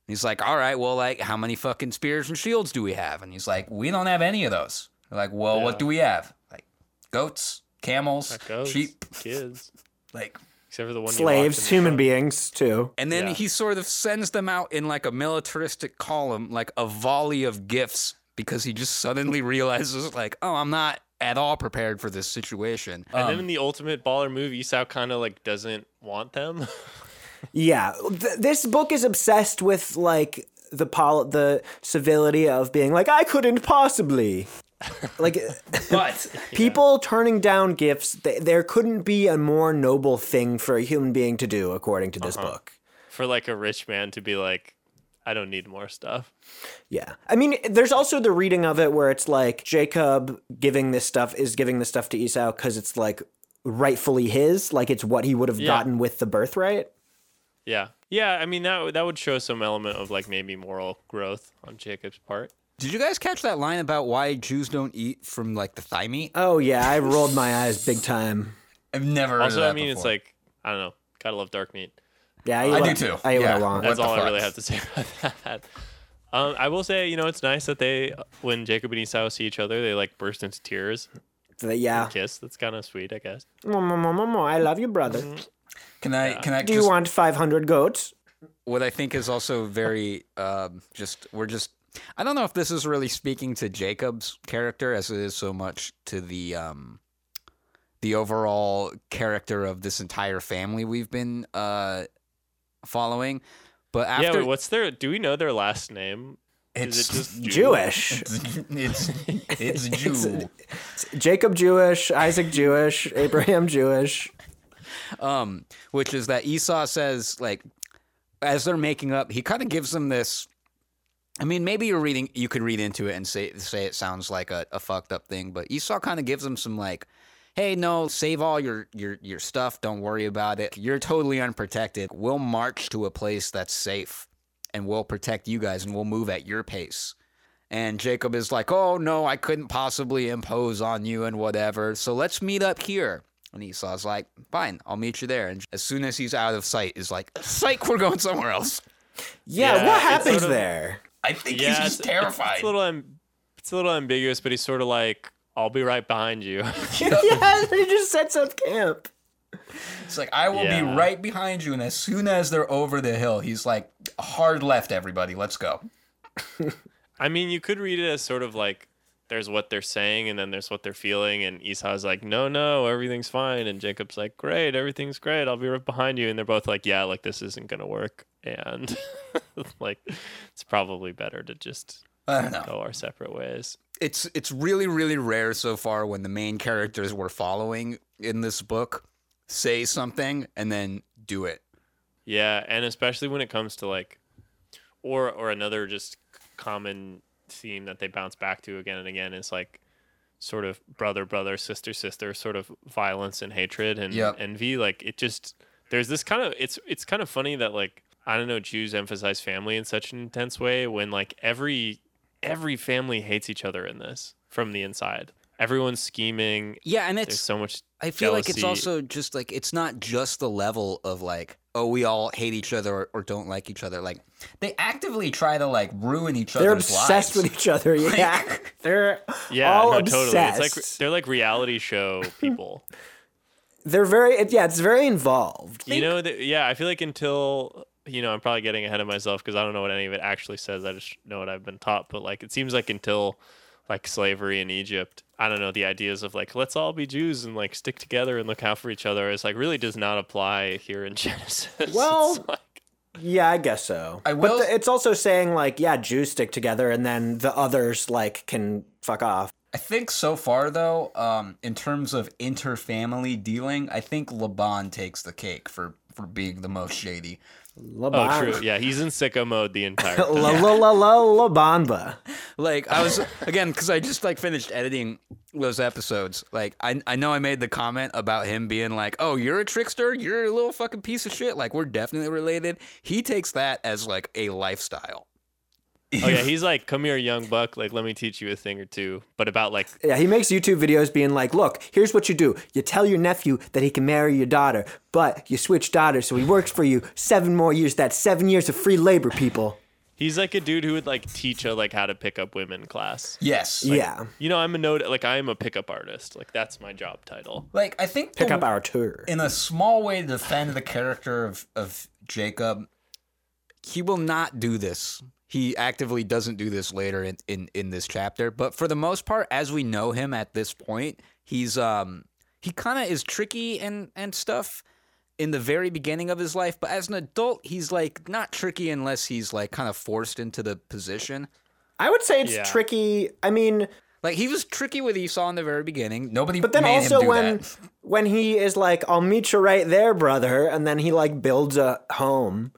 And he's like, all right, well, like, how many fucking spears and shields do we have? And he's like, we don't have any of those. They're like, well, Yeah. what do we have? Like, goats, camels, goes sheep, kids, like. Except for the one slaves, walked human front. beings too. And then Yeah. he sort of sends them out in like a militaristic column, like a volley of gifts, because he just suddenly realizes, like, oh, I'm not at all prepared for this situation. And Um, then in the ultimate baller move, Esau kind of like doesn't want them. Yeah, th- this book is obsessed with like the pol- the civility of being like I couldn't possibly. Like but people turning down gifts, th- there couldn't be a more noble thing for a human being to do, according to this uh-huh. book. for like a rich man to be like, I don't need more stuff. Yeah. I mean, there's also the reading of it where it's like Jacob giving this stuff is giving this stuff to Esau because it's like rightfully his, like it's what he would have Yeah. gotten with the birthright. Yeah, yeah. I mean that that would show some element of like maybe moral growth on Jacob's part. Did you guys catch that line about why Jews don't eat from like the thigh meat? Oh, yeah. I rolled my eyes big time. I've never. Heard Also, of that I mean, it's like I don't know. Gotta love dark meat. Yeah, I eat do too. I eat Yeah. what I want. That's the all I really have to say about that. Um, I will say, you know, it's nice that they, when Jacob and Esau see each other, they like burst into tears, yeah. kiss. That's kind of sweet, I guess. I love you, brother. Can I? Can I? Do you want 500 goats? what I think is also very um, just we're just I don't know if this is really speaking to Jacob's character as it is so much to the um, the overall character of this entire family we've been uh, following. But after yeah, wait, what's their? Do we know their last name? it's Is it just Jew? Jewish. it's it's Jew. Jacob Jewish, Isaac Jewish, Abraham Jewish. um, which is that Esau says like as they're making up, he kind of gives them this. I mean, maybe you're reading, you could read into it and say say it sounds like a, a fucked up thing, but Esau kind of gives them some like, hey, no, save all your your your stuff, don't worry about it. You're totally unprotected. We'll march to a place that's safe, and we'll protect you guys, and we'll move at your pace. And Jacob is like, oh no, I couldn't possibly impose on you and whatever. So let's meet up here. And Esau's like, fine, I'll meet you there. And as soon as he's out of sight, is like, psych, we're going somewhere else. Yeah, Yeah, what it's happens sort of- there? I think Yeah, he's it's, just it's- terrified. It's, a little, it's a little ambiguous, but he's sort of like, "I'll be right behind you." yeah, he just sets up camp. It's like, I will be right behind you. And as soon as they're over the hill, he's like, hard left, everybody, let's go. I mean, you could read it as sort of like there's what they're saying and then there's what they're feeling, and Esau's like, "No, no, everything's fine," and Jacob's like, "Great, everything's great. I'll be right behind you," and they're both like, "Yeah, like this isn't gonna work," and like it's probably better to just I don't know. go our separate ways. It's, it's really, really rare so far when the main characters we're following in this book say something and then do it. Yeah, and especially when it comes to like, or or another just common theme that they bounce back to again and again is like sort of brother brother sister sister sort of violence and hatred and Yep. envy. Like it just there's this kind of it's it's kind of funny that like I don't know Jews emphasize family in such an intense way when like every every family hates each other in this from the inside. Everyone's scheming. Yeah, and there's it's so much I feel like it's also just like it's not just the level of like oh we all hate each other or, or don't like each other. Like they actively try to like ruin each other. They're other's obsessed lives. with each other. Yeah, they're yeah all no obsessed. totally it's like they're like reality show people They're very it, yeah. It's very involved. You know, that, yeah, I feel like until you know, I'm probably getting ahead of myself because I don't know what any of it actually says. I just know what I've been taught. But like, it seems like until like slavery in Egypt, I don't know the ideas of like let's all be Jews and like stick together and look out for each other is like really does not apply here in Genesis. Well, like- Yeah, I guess so. I will- But the, it's also saying like, yeah, Jews stick together, and then the others like can fuck off. I think so far though, um, in terms of inter-family dealing, I think Laban takes the cake for for being the most shady. Oh, true. Yeah, he's in sicko mode the entire time. La la la la la banba. Like I was again because I just like finished editing those episodes. Like I I know I made the comment about him being like, "Oh, you're a trickster. You're a little fucking piece of shit." Like we're definitely related. He takes that as like a lifestyle. Oh yeah, he's like, "Come here, young buck. Like, let me teach you a thing or two. But about like, Yeah, he makes YouTube videos being like, look, here's what you do. You tell your nephew that he can marry your daughter, but you switch daughters so he works for you seven more years. That's seven years of free labor, people. he's like a dude who would like teach a like how to pick up women class. Yes. yeah. You know, I'm a note like I am a pickup artist. Like that's my job title. Like I think Pick the- up our tour. in a small way to defend the character of, of Jacob, he will not do this. He actively doesn't do this later in, in, in this chapter. But for the most part, as we know him at this point, he's um he kind of is tricky and and stuff in the very beginning of his life. But as an adult, he's like not tricky unless he's like kind of forced into the position. I would say it's Yeah. tricky. I mean, Like he was tricky with Esau in the very beginning. Nobody but then made also him do when that. when he is like, "I'll meet you right there, brother," and then he like builds a home.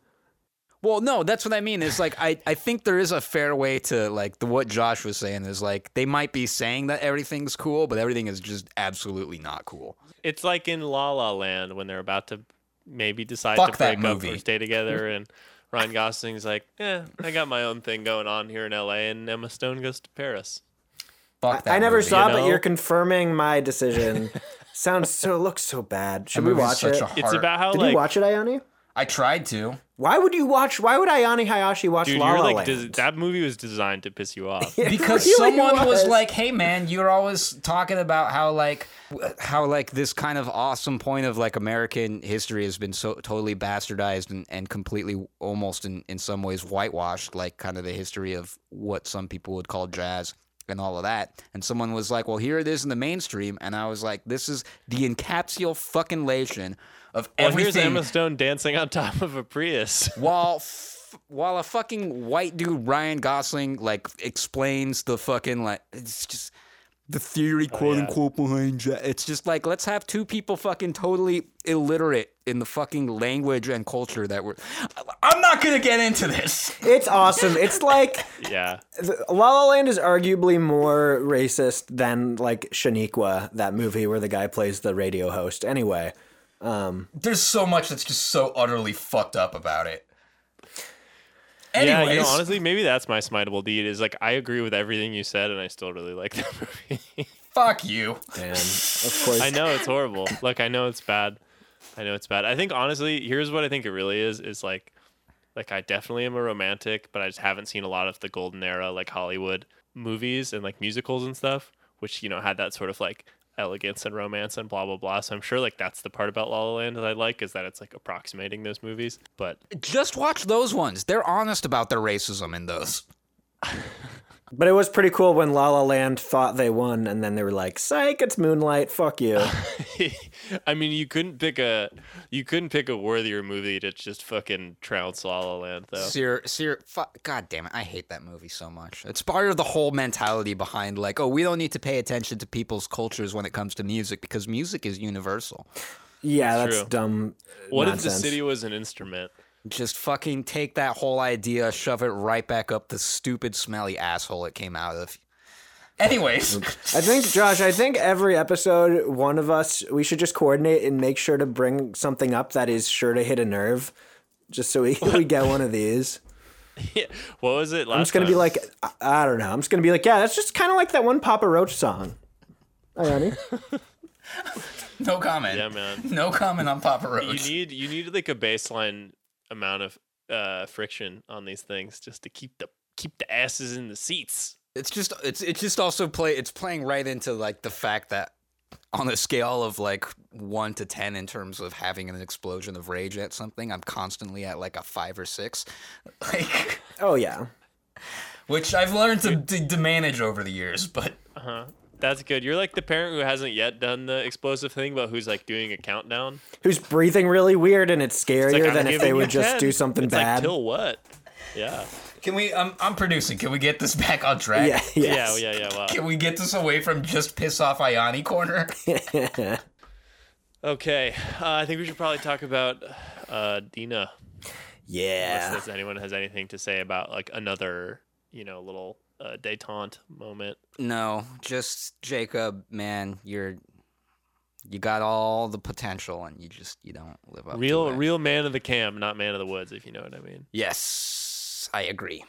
Well, no, that's what I mean. Is like I, I think there is a fair way to like the what Josh was saying is like they might be saying that everything's cool, but everything is just absolutely not cool. It's like in La La Land when they're about to maybe decide Fuck to that break up movie. or stay together, and Ryan Gosling's like, "Yeah, I got my own thing going on here in L.A." and Emma Stone goes to Paris. Fuck that. I never movie. saw, you but you're confirming my decision. Sounds so looks so bad. Should That we watch it? It's about how Did like you watch it, Ayani? I tried to. Why would you watch? Why would Ayani Hayashi watch dude, La you're La like Land? des- that movie was designed to piss you off. Because really someone was. like, "Hey, man, you're always talking about how like how like this kind of awesome point of like American history has been so totally bastardized and, and completely almost in in some ways whitewashed, like kind of the history of what some people would call jazz." And all of that, and someone was like, "Well, here it is in the mainstream," and I was like, "This is the encapsul fucking lation of Well, here's. Emma Stone dancing on top of a Prius. while f- while a fucking white dude Ryan Gosling like explains the fucking like it's just the theory oh, quote yeah. unquote behind ja- it's just like let's have two people fucking totally illiterate in the fucking language and culture that we're I'm not gonna get into this It's awesome. It's like yeah, the- La La Land is arguably more racist than like Shaniqua, that movie where the guy plays the radio host. Anyway, Um, there's so much that's just so utterly fucked up about it yeah. You know, honestly, maybe that's my smiteable deed. Is like I agree with everything you said, and I still really like that movie. fuck you and of course, I know it's horrible. Look, I know it's bad. I know it's bad. I think honestly, here's what I think it really is: is like, like I definitely am a romantic, but I just haven't seen a lot of the golden era like Hollywood movies and like musicals and stuff, which you know had that sort of like elegance and romance and blah blah blah. So I'm sure like that's the part about La La Land that I like is that it's like approximating those movies. But just watch those ones they're honest about their racism in those but it was pretty cool when La La Land thought they won, and then they were like, "Psych, it's Moonlight. Fuck you." I mean, you couldn't pick a you couldn't pick a worthier movie to just fucking trounce La La Land though. Sear, Sear, fu- God damn it, I hate that movie so much. It's part of the whole mentality behind like, oh, we don't need to pay attention to people's cultures when it comes to music because music is universal. Yeah, that's true. dumb. What if the city was an instrument? Just fucking take that whole idea, shove it right back up the stupid, smelly asshole it came out of. Anyways, I think, Josh, I think every episode, one of us, we should just coordinate and make sure to bring something up that is sure to hit a nerve, just so we, we get one of these. Yeah. What was it last I'm just gonna time? be like, I, I don't know. I'm just gonna be like, yeah, that's just kind of like that one Papa Roach song. Hi, honey. no comment. Yeah, man. No comment on Papa Roach. you need you need like a baseline amount of uh, friction on these things just to keep the keep the asses in the seats. It's just it's it's just also play it's playing right into like the fact that on a scale of like one to ten in terms of having an explosion of rage at something, I'm constantly at like a five or six, like Oh yeah. which I've learned to, to, to manage over the years. But That's good. You're like the parent who hasn't yet done the explosive thing, but who's like doing a countdown. Who's breathing really weird and it's It's like, scarier than if they would just 10. do something it's bad. Like, till what? Yeah. can we? I'm I'm producing. Can we get this back on track? yeah. Yes. Yeah. Yeah. Yeah. Wow. Can we get this away from just piss off Ayani corner? Okay. Uh, I think we should probably talk about uh, Dina. Yeah. Unless there's anyone has anything to say about like another, you know, little uh, detente moment. No, just Jacob, man, you're you got all the potential and you just you don't live up Real, to it. real man of the cam, not man of the woods, if you know what I mean. Yes, I agree.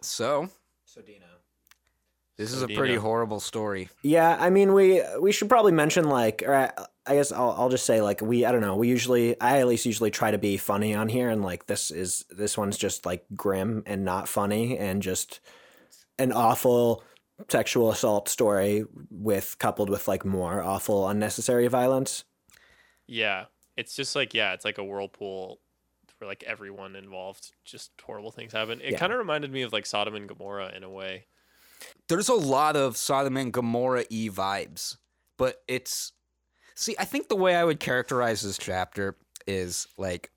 So, So Dino. this is So a pretty horrible story. Yeah, I mean, we we should probably mention like, or I, I guess I'll I'll just say like we I don't know we usually I at least usually try to be funny on here and like this is this one's just like grim and not funny and just an awful sexual assault story with coupled with like more awful unnecessary violence. Yeah. It's just like, yeah, it's like a whirlpool where like everyone involved, just horrible things happen. It Yeah. kind of reminded me of like Sodom and Gomorrah in a way. There's a lot of Sodom and Gomorrah e vibes, but it's see, I think the way I would characterize this chapter is like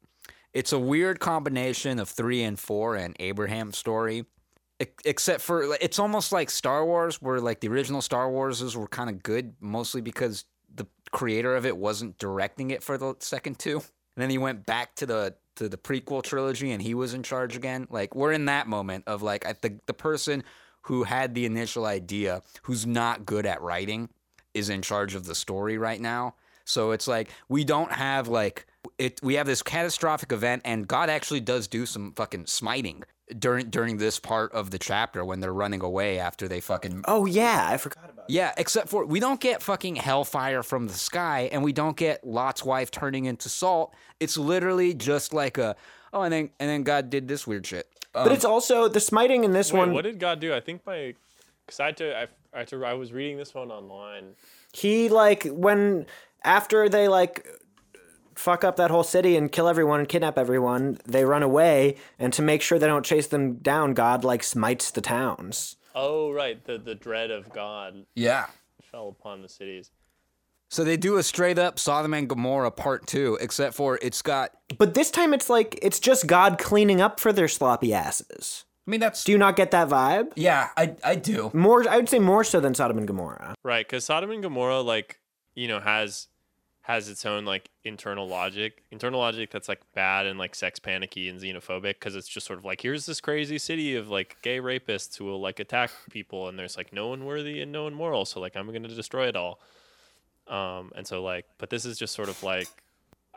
it's a weird combination of three and four and Abraham's story. Except for it's almost like Star Wars, where like the original Star Warses were kind of good, mostly because the creator of it wasn't directing it for the second two, and then he went back to the to the prequel trilogy and he was in charge again. Like we're in that moment of like think the person who had the initial idea, who's not good at writing, is in charge of the story right now. So it's like we don't have like it. We have this catastrophic event, and God actually does do some fucking smiting during during this part of the chapter when they're running away after they fucking Oh yeah, I forgot about. yeah. Except for we don't get fucking hellfire from the sky, and we don't get Lot's wife turning into salt. It's literally just like a oh, and then and then God did this weird shit. But um, it's also the smiting in this Wait, one. what did God do? I think my, because I had to, I, I had to, I was reading this one online. he like when after they like fuck up that whole city and kill everyone and kidnap everyone they run away and to make sure they don't chase them down god like smites the towns Oh, right. The, the dread of God Yeah. fell upon the cities. So they do a straight up Sodom and Gomorrah part two, except for it's got. but this time it's like it's just god cleaning up for their sloppy asses I mean, that's. do you not get that vibe Yeah, I I do. more i would say more so than sodom and gomorrah Right, because Sodom and Gomorrah, like you know, has has its own like internal logic, internal logic that's like bad and like sex panicky and xenophobic because it's just sort of like here's this crazy city of like gay rapists who will like attack people and there's like no one worthy and no one moral, so like I'm gonna destroy it all. Um, and so like, but this is just sort of like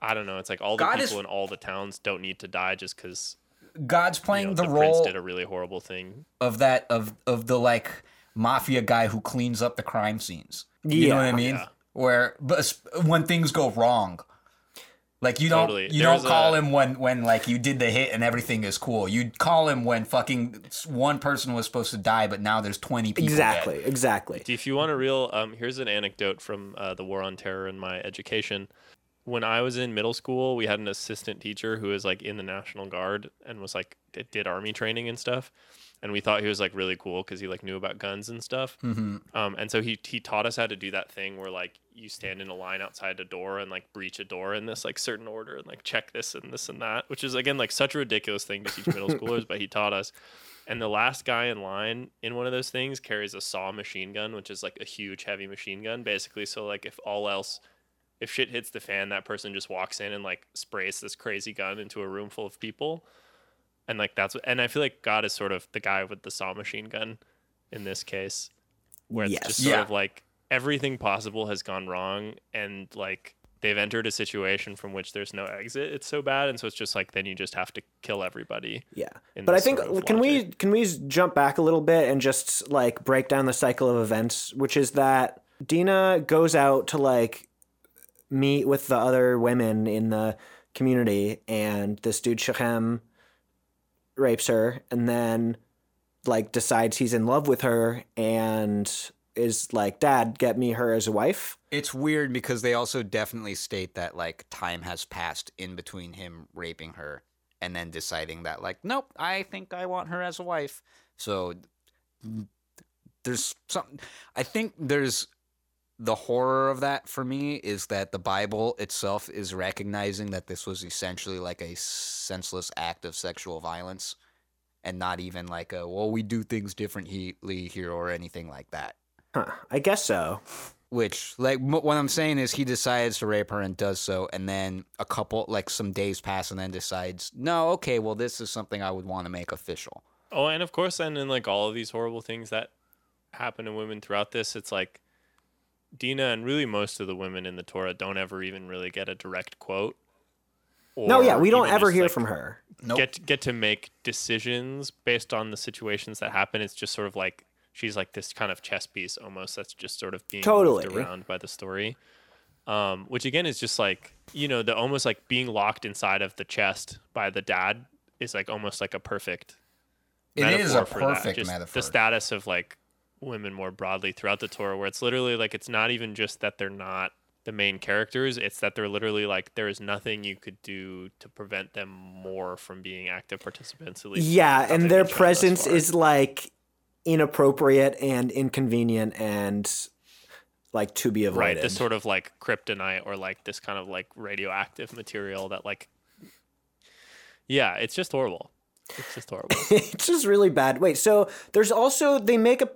I don't know, it's like all the God people is- in all the towns don't need to die just because God's you playing know, the, the prince role did a really horrible thing. of that of of the like mafia guy who cleans up the crime scenes. You know what I mean? Yeah. Where but when things go wrong. Like you don't Totally. you There's don't call a- him when when like you did the hit and everything is cool. You call him when fucking one person was supposed to die but now there's 20 people exactly dead. exactly If you want a real, um, here's an anecdote from uh, the War on Terror in my education. When I was in middle school, we had an assistant teacher who was like in the National Guard and was like did, army training and stuff. And we thought he was like really cool because he like knew about guns and stuff. Mm-hmm. Um, and so he he taught us how to do that thing where like you stand in a line outside a door and like breach a door in this like certain order and like check this and this and that, which is again like such a ridiculous thing to teach middle schoolers, but he taught us. And the last guy in line in one of those things carries a SAW machine gun, which is like a huge heavy machine gun, basically. So like if all else if shit hits the fan, that person just walks in and like sprays this crazy gun into a room full of people. And like that's what, and I feel like God is sort of the guy with the SAW machine gun in this case. Where it's just sort Yeah. of like everything possible has gone wrong and like they've entered a situation from which there's no exit. It's so bad and so it's just like then you just have to kill everybody. Yeah, but I think sort of can we can we jump back a little bit and just like break down the cycle of events, which is that Dina goes out to like meet with the other women in the community, and this dude Shechem rapes her, and then like decides he's in love with her and is like, "Dad, get me her as a wife." It's weird because they also definitely state that like time has passed in between him raping her and then deciding that like nope, I think I want her as a wife. So there's something I think there's the horror of that for me is that the Bible itself is recognizing that this was essentially like a senseless act of sexual violence and not even like a well we do things differently here or anything like that. Huh? I guess so. Which, like, m- what I'm saying is, he decides to rape her and does so, and then a couple, like, some days pass, and then decides, no, okay, well, this is something I would want to make official. Oh, and of course, and in like all of these horrible things that happen to women throughout this, it's like Dina and really most of the women in the Torah don't ever even really get a direct quote. No, yeah, we don't ever just, hear like, from her. Nope. Get get to make decisions based on the situations that happen. It's just sort of like she's like this kind of chess piece almost that's just sort of being Totally. moved around by the story. Um, which again is just like you know the almost like being locked inside of the chest by the dad is like almost like a perfect It is a for that. perfect Just metaphor. The status of like women more broadly throughout the Torah, where it's literally like it's not even just that they're not the main characters; it's that they're literally like there is nothing you could do to prevent them more from being active participants. At least Yeah, and their been shown thus presence is like inappropriate and inconvenient and like to be avoided. right. This sort of like kryptonite or like this kind of like radioactive material that like, yeah, it's just horrible. It's just horrible. it's just really bad. Wait, so there's also they make a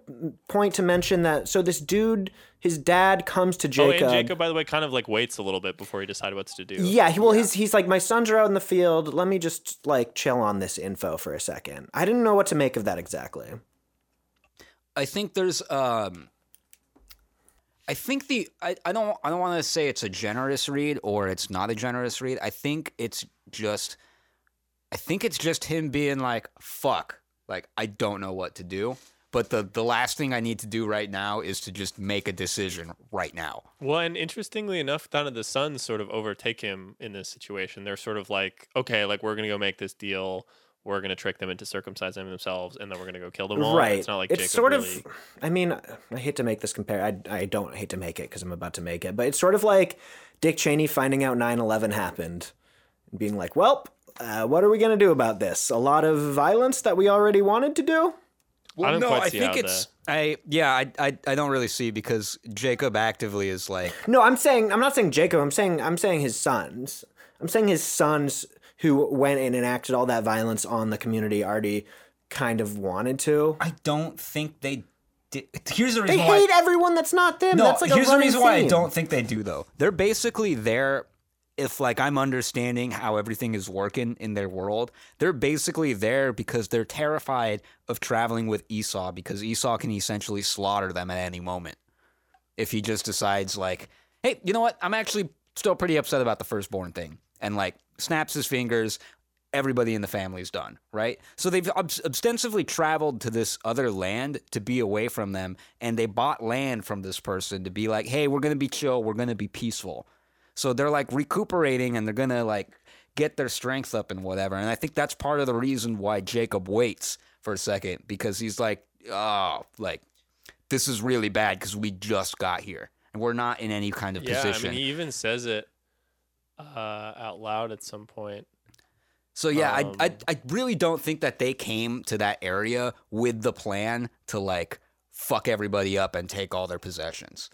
point to mention that so this dude, his dad comes to oh, Jacob. and Jacob, by the way, kind of like waits a little bit before he decides what to do. Yeah, he, well, he's he's like, my sons are out in the field. Let me just like chill on this info for a second. I didn't know what to make of that exactly. I think there's, um, I think the, I, I don't, I don't want to say it's a generous read or it's not a generous read. I think it's just, I think it's just him being like, fuck, like, I don't know what to do. But the, the last thing I need to do right now is to just make a decision right now. Well, and interestingly enough, kind of the sons sort of overtake him in this situation. They're sort of like, okay, like we're gonna go make this deal. We're gonna trick them into circumcising themselves, and then we're gonna go kill them all. right. It's not like it's Jacob sort really... of. I mean, I hate to make this compare. I I don't hate to make it because I'm about to make it, but it's sort of like Dick Cheney finding out 9/11 happened, and being like, "Well, uh, what are we gonna do about this? A lot of violence that we already wanted to do." Well, don't no, I think how it's I yeah I, I I don't really see because Jacob actively is like No, I'm saying I'm not saying Jacob. I'm saying I'm saying his sons. I'm saying his sons who went and enacted all that violence on the community already kind of wanted to. I don't think they did. Here's the They reason why hate everyone that's not them. no. that's like a here's the running reason why I don't think they do though. They're basically there. If like I'm understanding how everything is working in their world, they're basically there because they're terrified of traveling with Esau because Esau can essentially slaughter them at any moment. If he just decides like, hey, you know what? I'm actually still pretty upset about the firstborn thing, and like snaps his fingers, everybody in the family's done, right? So they've ostensibly traveled to this other land to be away from them, and they bought land from this person to be like, hey, we're gonna be chill, we're gonna be peaceful. So they're like recuperating and they're gonna like get their strength up and whatever. And I think that's part of the reason why Jacob waits for a second because he's like, oh, like this is really bad because we just got here and we're not in any kind of Yeah, position. I mean, he even says it uh, out loud at some point. So yeah, I, I Um, I really don't think that they came to that area with the plan to like fuck everybody up and take all their possessions.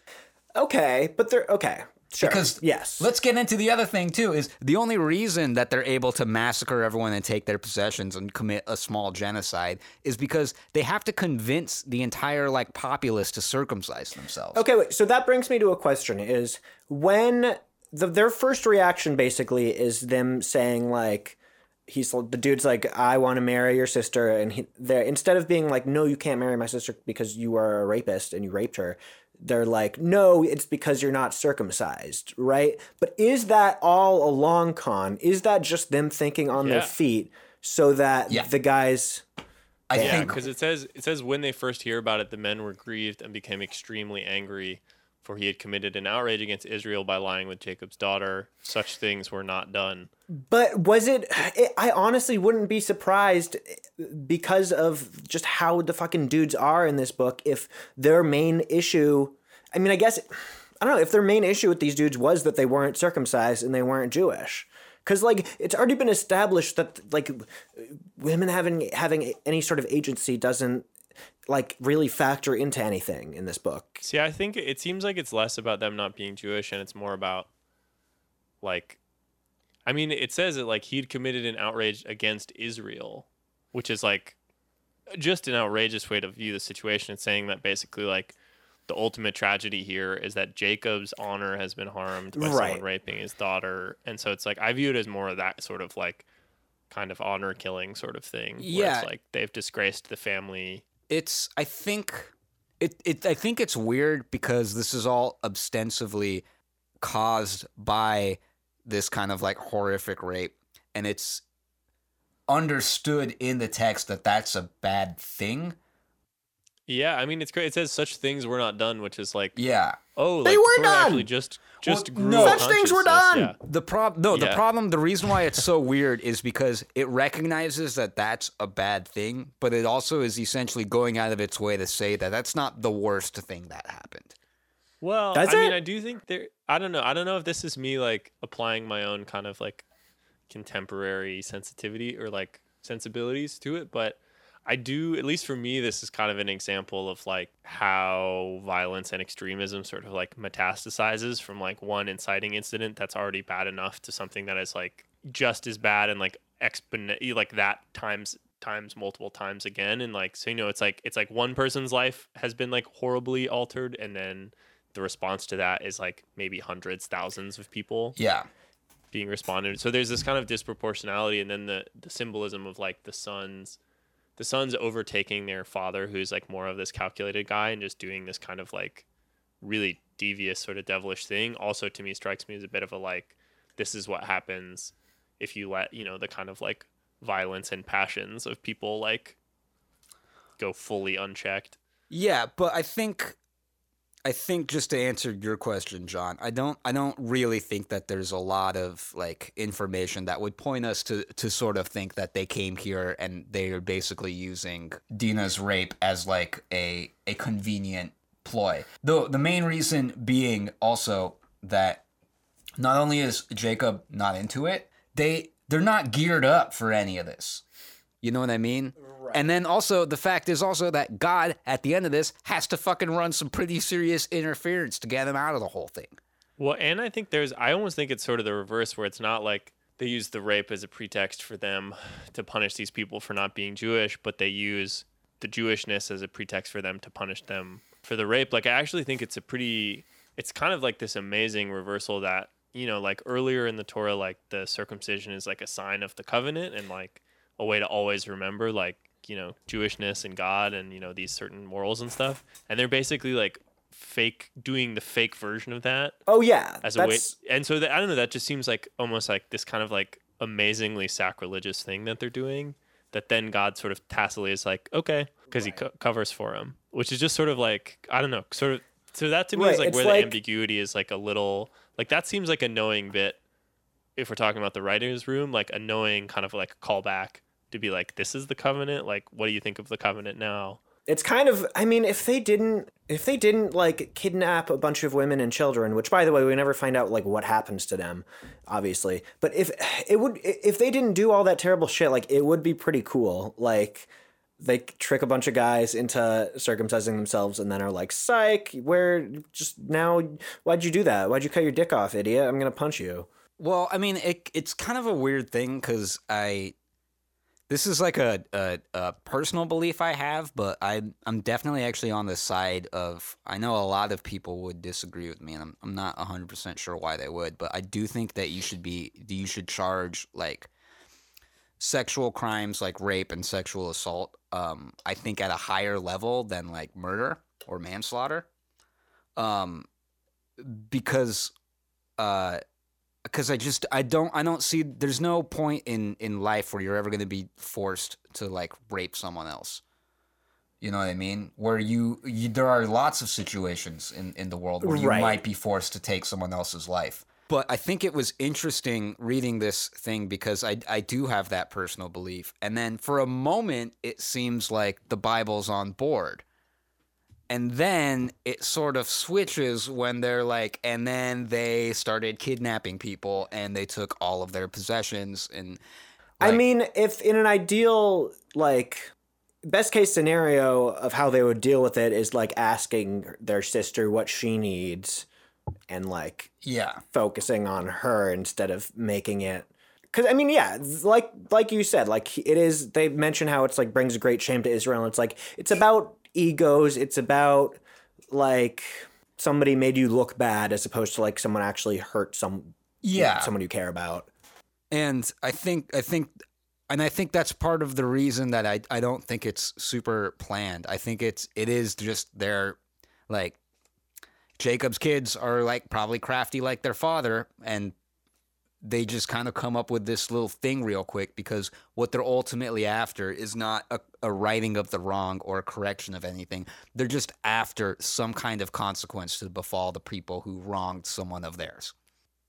Okay, but they're okay. Sure. Because yes, let's get into the other thing too. Is the only reason that they're able to massacre everyone and take their possessions and commit a small genocide is because they have to convince the entire like populace to circumcise themselves. Okay, wait. So that brings me to a question: Is when the, their first reaction basically is them saying like he's the dude's like I want to marry your sister and he they instead of being like no you can't marry my sister because you are a rapist and you raped her they're like no it's because you're not circumcised right? But is that all a long con? Is that just them thinking on their feet so that Yeah. the guys I Yeah, think because it says it says when they first hear about it, the men were grieved and became extremely angry, for he had committed an outrage against Israel by lying with Jacob's daughter. Such things were not done. But was it, it? I honestly wouldn't be surprised because of just how the fucking dudes are in this book. If their main issue, I mean, I guess I don't know if their main issue with these dudes was that they weren't circumcised and they weren't Jewish. Because like it's already been established that like women having having any sort of agency doesn't like really factor into anything in this book. See, I think it seems like it's less about them not being Jewish and it's more about like I mean, it says that like he'd committed an outrage against Israel, which is like just an outrageous way to view the situation. It's saying that basically like the ultimate tragedy here is that Jacob's honor has been harmed by Right. someone raping his daughter. And so it's like I view it as more of that sort of like kind of honor killing sort of thing. Where Yeah. it's like they've disgraced the family. It's I think it, it I think it's weird because this is all ostensibly caused by this kind of like horrific rape and it's understood in the text that that's a bad thing. Yeah, I mean it's great. It says such things were not done, which is like Yeah. Oh, They like, were Torah done! Actually, just just Well, grew no. Such things were done! Yeah. The prob no, the Yeah. problem the reason why it's so weird is because it recognizes that that's a bad thing, but it also is essentially going out of its way to say that that's not the worst thing that happened. Well, Does I mean. I do think there. I don't know. I don't know if this is me like applying my own kind of like contemporary sensitivity or like sensibilities to it, but I do. At least for me, this is kind of an example of like how violence and extremism sort of like metastasizes from like one inciting incident that's already bad enough to something that is like just as bad and like exponent like that times times multiple times again and like so you know it's like it's like one person's life has been like horribly altered and then the response to that is like maybe hundreds thousands of people Yeah. being responded so there's this kind of disproportionality and then the the symbolism of like the sons the sons overtaking their father who's like more of this calculated guy and just doing this kind of like really devious sort of devilish thing also to me strikes me as a bit of a like this is what happens if you let you know the kind of like violence and passions of people like go fully unchecked. Yeah, but I think I think just to answer your question, John, I don't I don't really think that there's a lot of like information that would point us to to sort of think that they came here and they're basically using Dina's rape as like a a convenient ploy. Though the main reason being also that not only is Jacob not into it, they they're not geared up for any of this. You know what I mean? And then also the fact is also that God at the end of this has to fucking run some pretty serious interference to get him out of the whole thing. Well, and I think there's, I almost think it's sort of the reverse where it's not like they use the rape as a pretext for them to punish these people for not being Jewish, but they use the Jewishness as a pretext for them to punish them for the rape. Like, I actually think it's a pretty, it's kind of like this amazing reversal that, you know, like earlier in the Torah, like the circumcision is like a sign of the covenant and like a way to always remember, like, you know, Jewishness and God and, you know, these certain morals and stuff. And they're basically like, fake doing the fake version of that Oh yeah, as a way and so that, i don't know that just seems like almost like this kind of like amazingly sacrilegious thing that they're doing that then god sort of tacitly is like okay because he co- covers for him which is just sort of like i don't know sort of so that to me Right, is like it's where like- the ambiguity is like a little like that seems like a knowing bit if we're talking about the writer's room like a knowing kind of like callback to be like this is the covenant? Like what do you think of the covenant now? It's kind of i mean if they didn't if they didn't like kidnap a bunch of women and children which by the way we never find out like what happens to them obviously. But if it would if they didn't do all that terrible shit like it would be pretty cool. Like they trick a bunch of guys into circumcising themselves and then are like psych where just now why'd you do that? Why'd you cut your dick off idiot? I'm gonna punch you. Well, I mean, it it's kind of a weird thing because I This is like a, a, a personal belief I have, but I I'm definitely actually on the side of I know a lot of people would disagree with me, and I'm I'm not 100 percent sure why they would, but I do think that you should be you should charge like sexual crimes like rape and sexual assault. Um, I think at a higher level than like murder or manslaughter. Um, because uh because I just I don't I don't see there's no point in in life where you're ever going to be forced to like rape someone else. You know what I mean? Where you, you there are lots of situations in in the world where you Right. might be forced to take someone else's life. But I think it was interesting reading this thing because I I do have that personal belief. And then for a moment it seems like the Bible's on board and then it sort of switches when they're like and then they started kidnapping people and they took all of their possessions and I mean, if in an ideal like best case scenario of how they would deal with it is like asking their sister what she needs and like yeah. focusing on her instead of making it because i mean yeah like like you said like it is they mention how it's like brings great shame to israel and it's like it's about egos. It's about like somebody made you look bad as opposed to like someone actually hurt some yeah. someone you care about. And i think i think and i think that's part of the reason that i i don't think it's super planned. I think it's it is just their like jacob's kids are like probably crafty like their father and they just kind of come up with this little thing real quick because what they're ultimately after is not a, a righting of the wrong or a correction of anything. They're just after some kind of consequence to befall the people who wronged someone of theirs.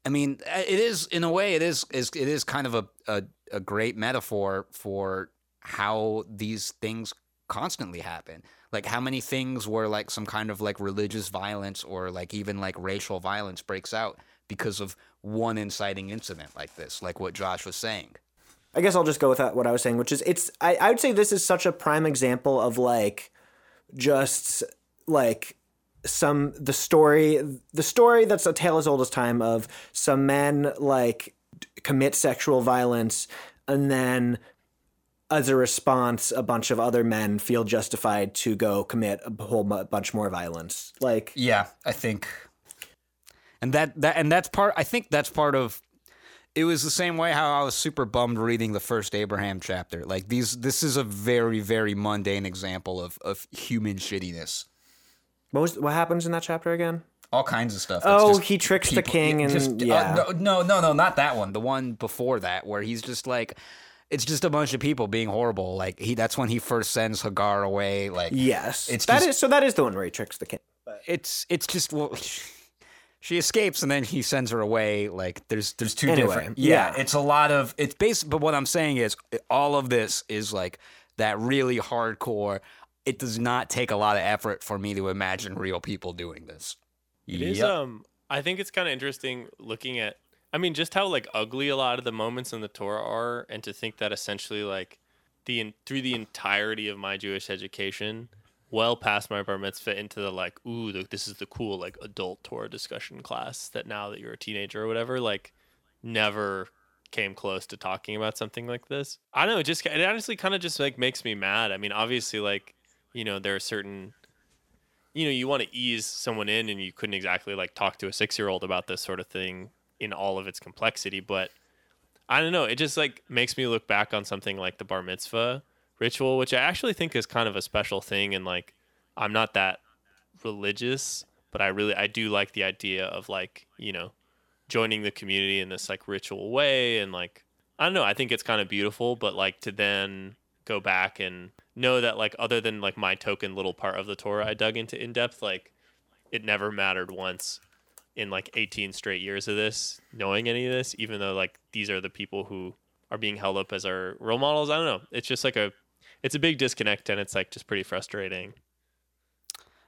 I mean, uh, it is in a way, it is, is it is kind of a, a a great metaphor for how these things constantly happen. Like how many things where like some kind of like religious violence or like even like racial violence breaks out because of one inciting incident like this, like what Josh was saying. I guess I'll just go with that, what I was saying, which is it's I, I would say this is such a prime example of like just like some the story the story that's a tale as old as time of some men like commit sexual violence and then as a response a bunch of other men feel justified to go commit a whole bunch more violence like Yeah, I think, and that that and that's part. I think that's part of. It was the same way how I was super bummed reading the first Abraham chapter. Like these, this is a very very mundane example of of human shittiness. what was what happens in that chapter again All kinds of stuff. That's Oh, he tricks the king and- just, uh, yeah. no, no, no, no, not that one. The one before that, where he's just like, it's just a bunch of people being horrible. Like he, that's when he first sends Hagar away. Like yes It's that is just- so that is the one where he tricks the king But. it's it's just well she escapes and then he sends her away like there's there's two Anyway, different yeah, yeah. it's a lot of it's based but what i'm saying is all of this is like that really hardcore it does not take a lot of effort for me to imagine real people doing this It is. Yep. Um, I think it's kind of interesting looking at. I mean, just how like ugly a lot of the moments in the Torah are, and to think that essentially like the en- through the entirety of my Jewish education, well past my bar mitzvah, into the like, ooh, the, this is the cool like adult Torah discussion class that now that you're a teenager or whatever, like, never came close to talking about something like this. I don't know. It just it honestly kind of just like makes me mad. I mean, obviously, like you know, there are certain you know, you want to ease someone in and you couldn't exactly like talk to a six year old about this sort of thing in all of its complexity. But I don't know. It just like makes me look back on something like the bar mitzvah ritual, which I actually think is kind of a special thing. And like, I'm not that religious, but I really, I do like the idea of like, you know, joining the community in this like ritual way. And like, I don't know. I think it's kind of beautiful, but like to then go back and know that like other than like my token little part of the Torah I dug into in depth, like it never mattered once in like 18 straight years of this, knowing any of this, even though like these are the people who are being held up as our role models. I don't know. It's just like a, it's a big disconnect and it's like just pretty frustrating.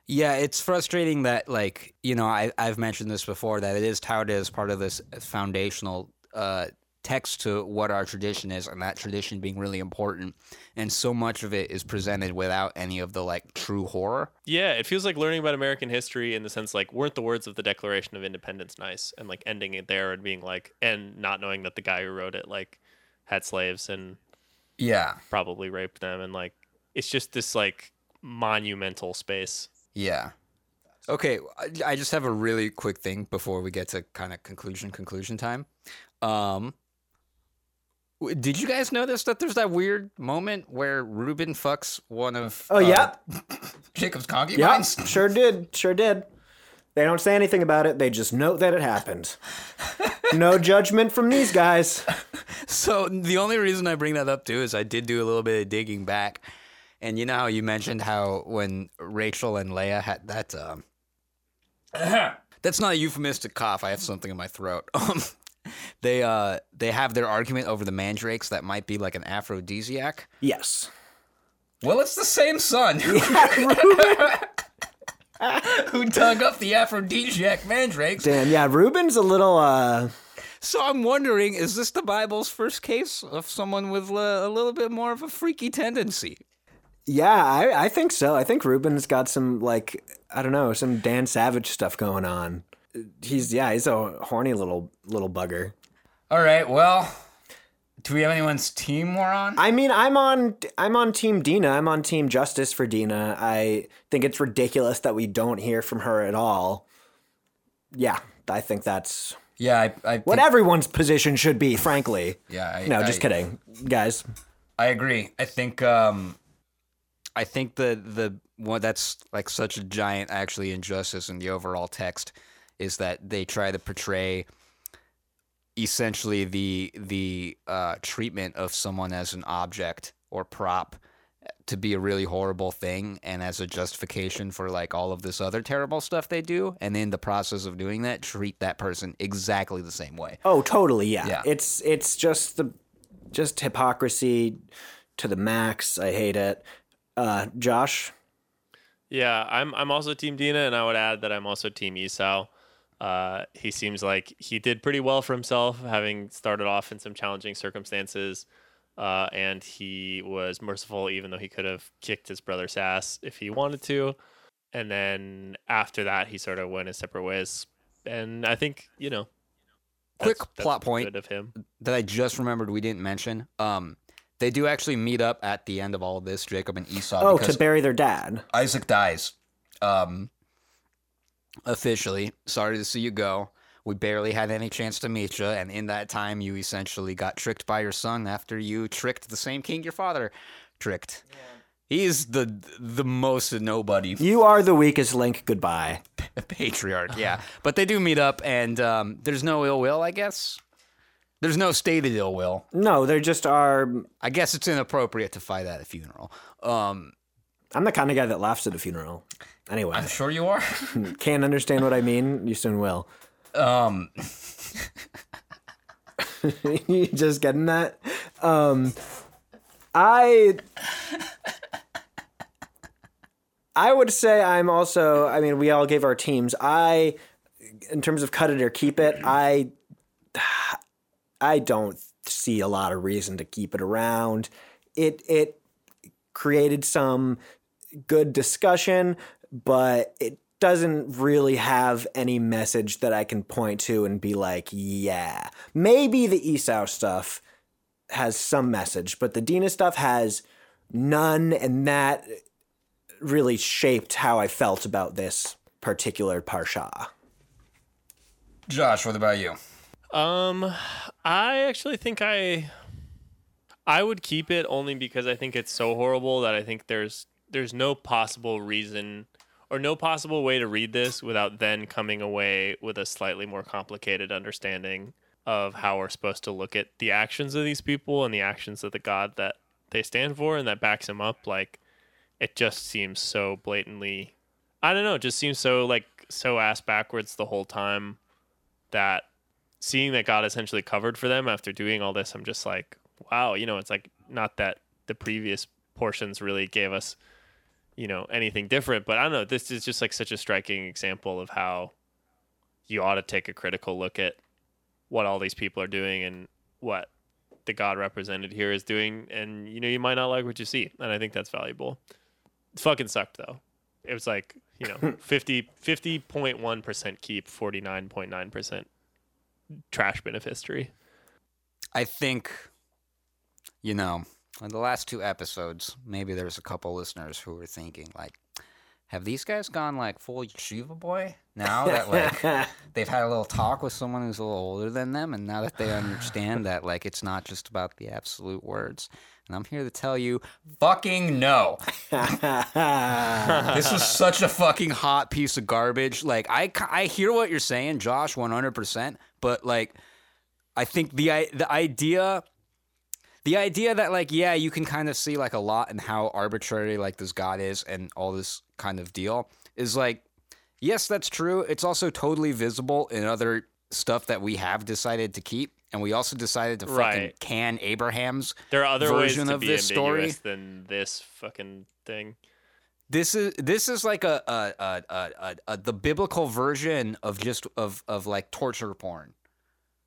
Yeah, it's frustrating that like you know I I've mentioned this before that it is touted as part of this foundational uh, text to what our tradition is, and that tradition being really important, and so much of it is presented without any of the like true horror. Yeah, it feels like learning about American history in the sense like weren't the words of the Declaration of Independence nice and like ending it there and being like and not knowing that the guy who wrote it like had slaves and Yeah. probably raped them, and like it's just this like monumental space. Yeah. Okay, I- I just have a really quick thing before we get to kind of conclusion conclusion time. Um did you guys notice that there's that weird moment where Reuben fucks one of Oh uh, yeah, Jacob's yeah, concubines? sure did, sure did. They don't say anything about it. They just note that it happened. no judgment from these guys. So the only reason I bring that up too is I did do a little bit of digging back, and you know how you mentioned how when Rachel and Leah had that. Um, that's not a euphemistic cough. I have something in my throat. Um, they uh they have their argument over the mandrakes that might be like an aphrodisiac. Yes. Well, it's the same son who dug up the aphrodisiac mandrakes. Damn. Yeah, Reuben's a little. uh So I'm wondering, is this the Bible's first case of someone with a little bit more of a freaky tendency? Yeah, I, I think so. I think Reuben's got some like I don't know, some Dan Savage stuff going on. He's yeah, he's a horny little little bugger. All right. Well, do we have anyone's team we're on? I mean, I'm on I'm on Team Dinah. I'm on Team Justice for Dinah. I think it's ridiculous that we don't hear from her at all. Yeah, I think that's yeah, I, I what everyone's position should be. Frankly, Yeah, I, no, just I- kidding, guys. I agree. I think um, I think the the one that's like such a giant actually injustice in the overall text is that they try to portray essentially the the uh, treatment of someone as an object or prop to be a really horrible thing and as a justification for like all of this other terrible stuff they do and in the process of doing that treat that person exactly the same way Oh, totally. Yeah. Yeah. It's it's just the just hypocrisy to the max. I hate it. Uh, Josh. Yeah, I'm I'm also Team Dinah, and I would add that I'm also Team Esau. Uh, he seems like he did pretty well for himself, having started off in some challenging circumstances, uh, and he was merciful, even though he could have kicked his brother's ass if he wanted to. And then after that, he sort of went his separate ways, and I think you know, Quick that's- that's plot point. of him. that I just remembered we didn't mention. Um, they do actually meet up at the end of all of this, Jacob and Esau, Oh, to bury their dad. Isaac dies. Um, officially, sorry to see you go. We barely had any chance to meet you, and in that time, you essentially got tricked by your son after you tricked the same king your father tricked. He's the the most nobody You are the weakest link. Goodbye. patriarch, yeah. But they do meet up, and um, there's no ill will, I guess. There's no stated ill will. No, they just are. I guess it's inappropriate to fight at a funeral. Um, I'm the kind of guy that laughs at a funeral. Anyway, I'm sure you are. can't understand what I mean. You soon will. um, you just getting that? Um, I. I would say I'm also. I mean, we all gave our teams. I, in terms of cut it or keep it, I. I don't see a lot of reason to keep it around. It it created some good discussion, but it doesn't really have any message that I can point to and be like, yeah. Maybe the Esau stuff has some message, but the Dinah stuff has none, and that really shaped how I felt about this particular parsha. Josh, what about you? Um, I actually think I, I would keep it only because I think it's so horrible that I think there's there's no possible reason or no possible way to read this without then coming away with a slightly more complicated understanding of how we're supposed to look at the actions of these people and the actions of the God that they stand for and that backs them up. Like, it just seems so blatantly. I don't know. It just seems so like so ass backwards the whole time that seeing that God essentially covered for them after doing all this, I'm just like, wow, you know, it's like not that the previous portions really gave us, you know, anything different, but I don't know. This is just like such a striking example of how you ought to take a critical look at what all these people are doing and what the God represented here is doing. And, you know, you might not like what you see. And I think that's valuable. It fucking sucked though. It was like, you know, 50, 50.1% keep, 49.9% trash bin of history. I think, you know, in the last two episodes, maybe there's a couple listeners who were thinking like, have these guys gone like full yeshiva boy now that like they've had a little talk with someone who's a little older than them, and now that they understand that like it's not just about the absolute words. And I'm here to tell you, fucking no. this is such a fucking hot piece of garbage. Like I, I hear what you're saying, Josh, 100%. But like, I think the i- the idea, the idea that like yeah, you can kind of see like a lot in how arbitrary like this God is and all this kind of deal is like, yes, that's true. It's also totally visible in other stuff that we have decided to keep. And we also decided to fucking Right. can Abraham's There are other ways version to of be this story. than this fucking thing. This is this is like a, a, a, a the biblical version of just of of like torture porn,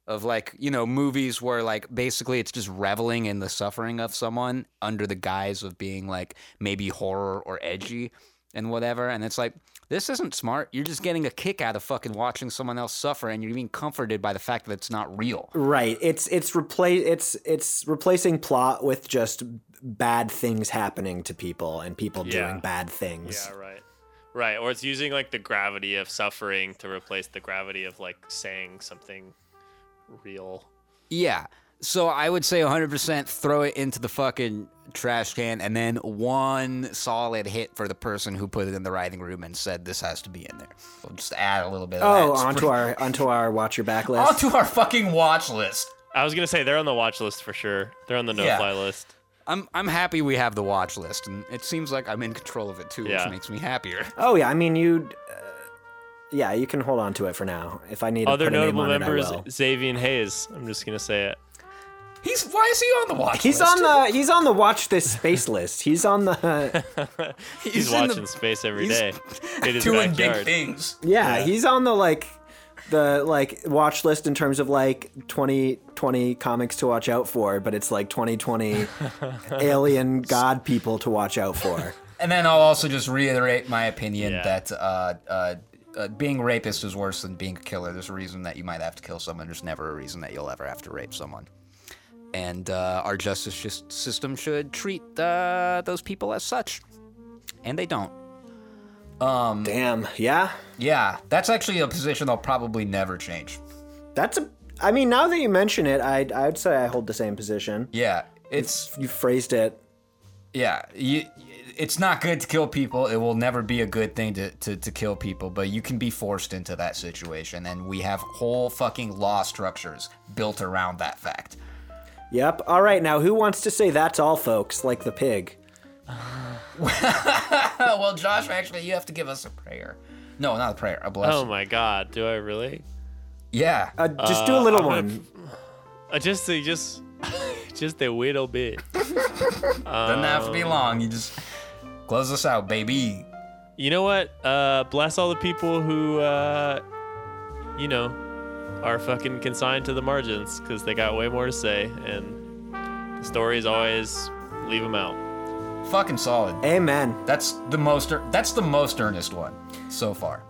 of like you know movies where like basically it's just reveling in the suffering of someone under the guise of being like maybe horror or edgy and whatever, and it's like this isn't smart. You're just getting a kick out of fucking watching someone else suffer, and you're being comforted by the fact that it's not real. Right. It's it's replace it's it's replacing plot with just bad things happening to people and people Yeah. doing bad things. Yeah, right. Right, or it's using like the gravity of suffering to replace the gravity of like saying something real. Yeah. So I would say 100% throw it into the fucking trash can and then one solid hit for the person who put it in the writing room and said this has to be in there. We'll just add a little bit of Oh, that. onto our onto our watch your back list. onto our fucking watch list. I was gonna say they're on the watch list for sure. They're on the Yeah. no-fly list. I'm I'm happy we have the watch list and it seems like I'm in control of it too, Yeah. which makes me happier. Oh yeah, I mean you. Uh, yeah, you can hold on to it for now. If I need to Other put notable on it, members: will. Xavier Hayes. I'm just gonna say it. He's why is he on the watch He's list? on the he's on the watch this space list. He's on the He's, in the- watching space every he's day. in his doing big backyard. things. yeah, he's on the like the like watch list in terms of like 2020 comics to watch out for, but it's like 2020 alien god people to watch out for. And then I'll also just reiterate my opinion Yeah. that uh, uh, uh, being a rapist is worse than being a killer. There's a reason that you might have to kill someone. There's never a reason that you'll ever have to rape someone. And uh, our justice sys- system should treat uh, those people as such. And they don't. Damn. Yeah. Yeah, that's actually a position I'll probably never change. That's a I mean, now that you mention it, I I would say I hold the same position. Yeah, it's You phrased it yeah, you, it's not good to kill people. It will never be a good thing to, to, to kill people, but you can be forced into that situation, and we have whole fucking law structures built around that fact. Yep. All right, now who wants to say that's all, folks? Like the pig. well, Josh, actually, you have to give us a prayer. No, not a prayer, a blessing. Oh my god, do I really? yeah. Uh, just do a little I'm one. Uh, just, uh, just, just a little bit. Doesn't have to be long. You just close us out, baby. You know what? Uh, bless all the people who, uh, you know, are fucking consigned to the margins because they got way more to say, and the stories always leave them out. Fucking solid. Amen. That's the most. That's the most earnest one so far.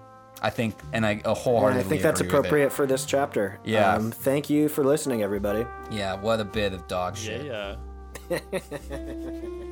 I think, and I a And I think that's agree with it. appropriate for this chapter. Yeah. Um, thank you for listening, everybody. Yeah, what a bit of dog shit. Yeah, yeah.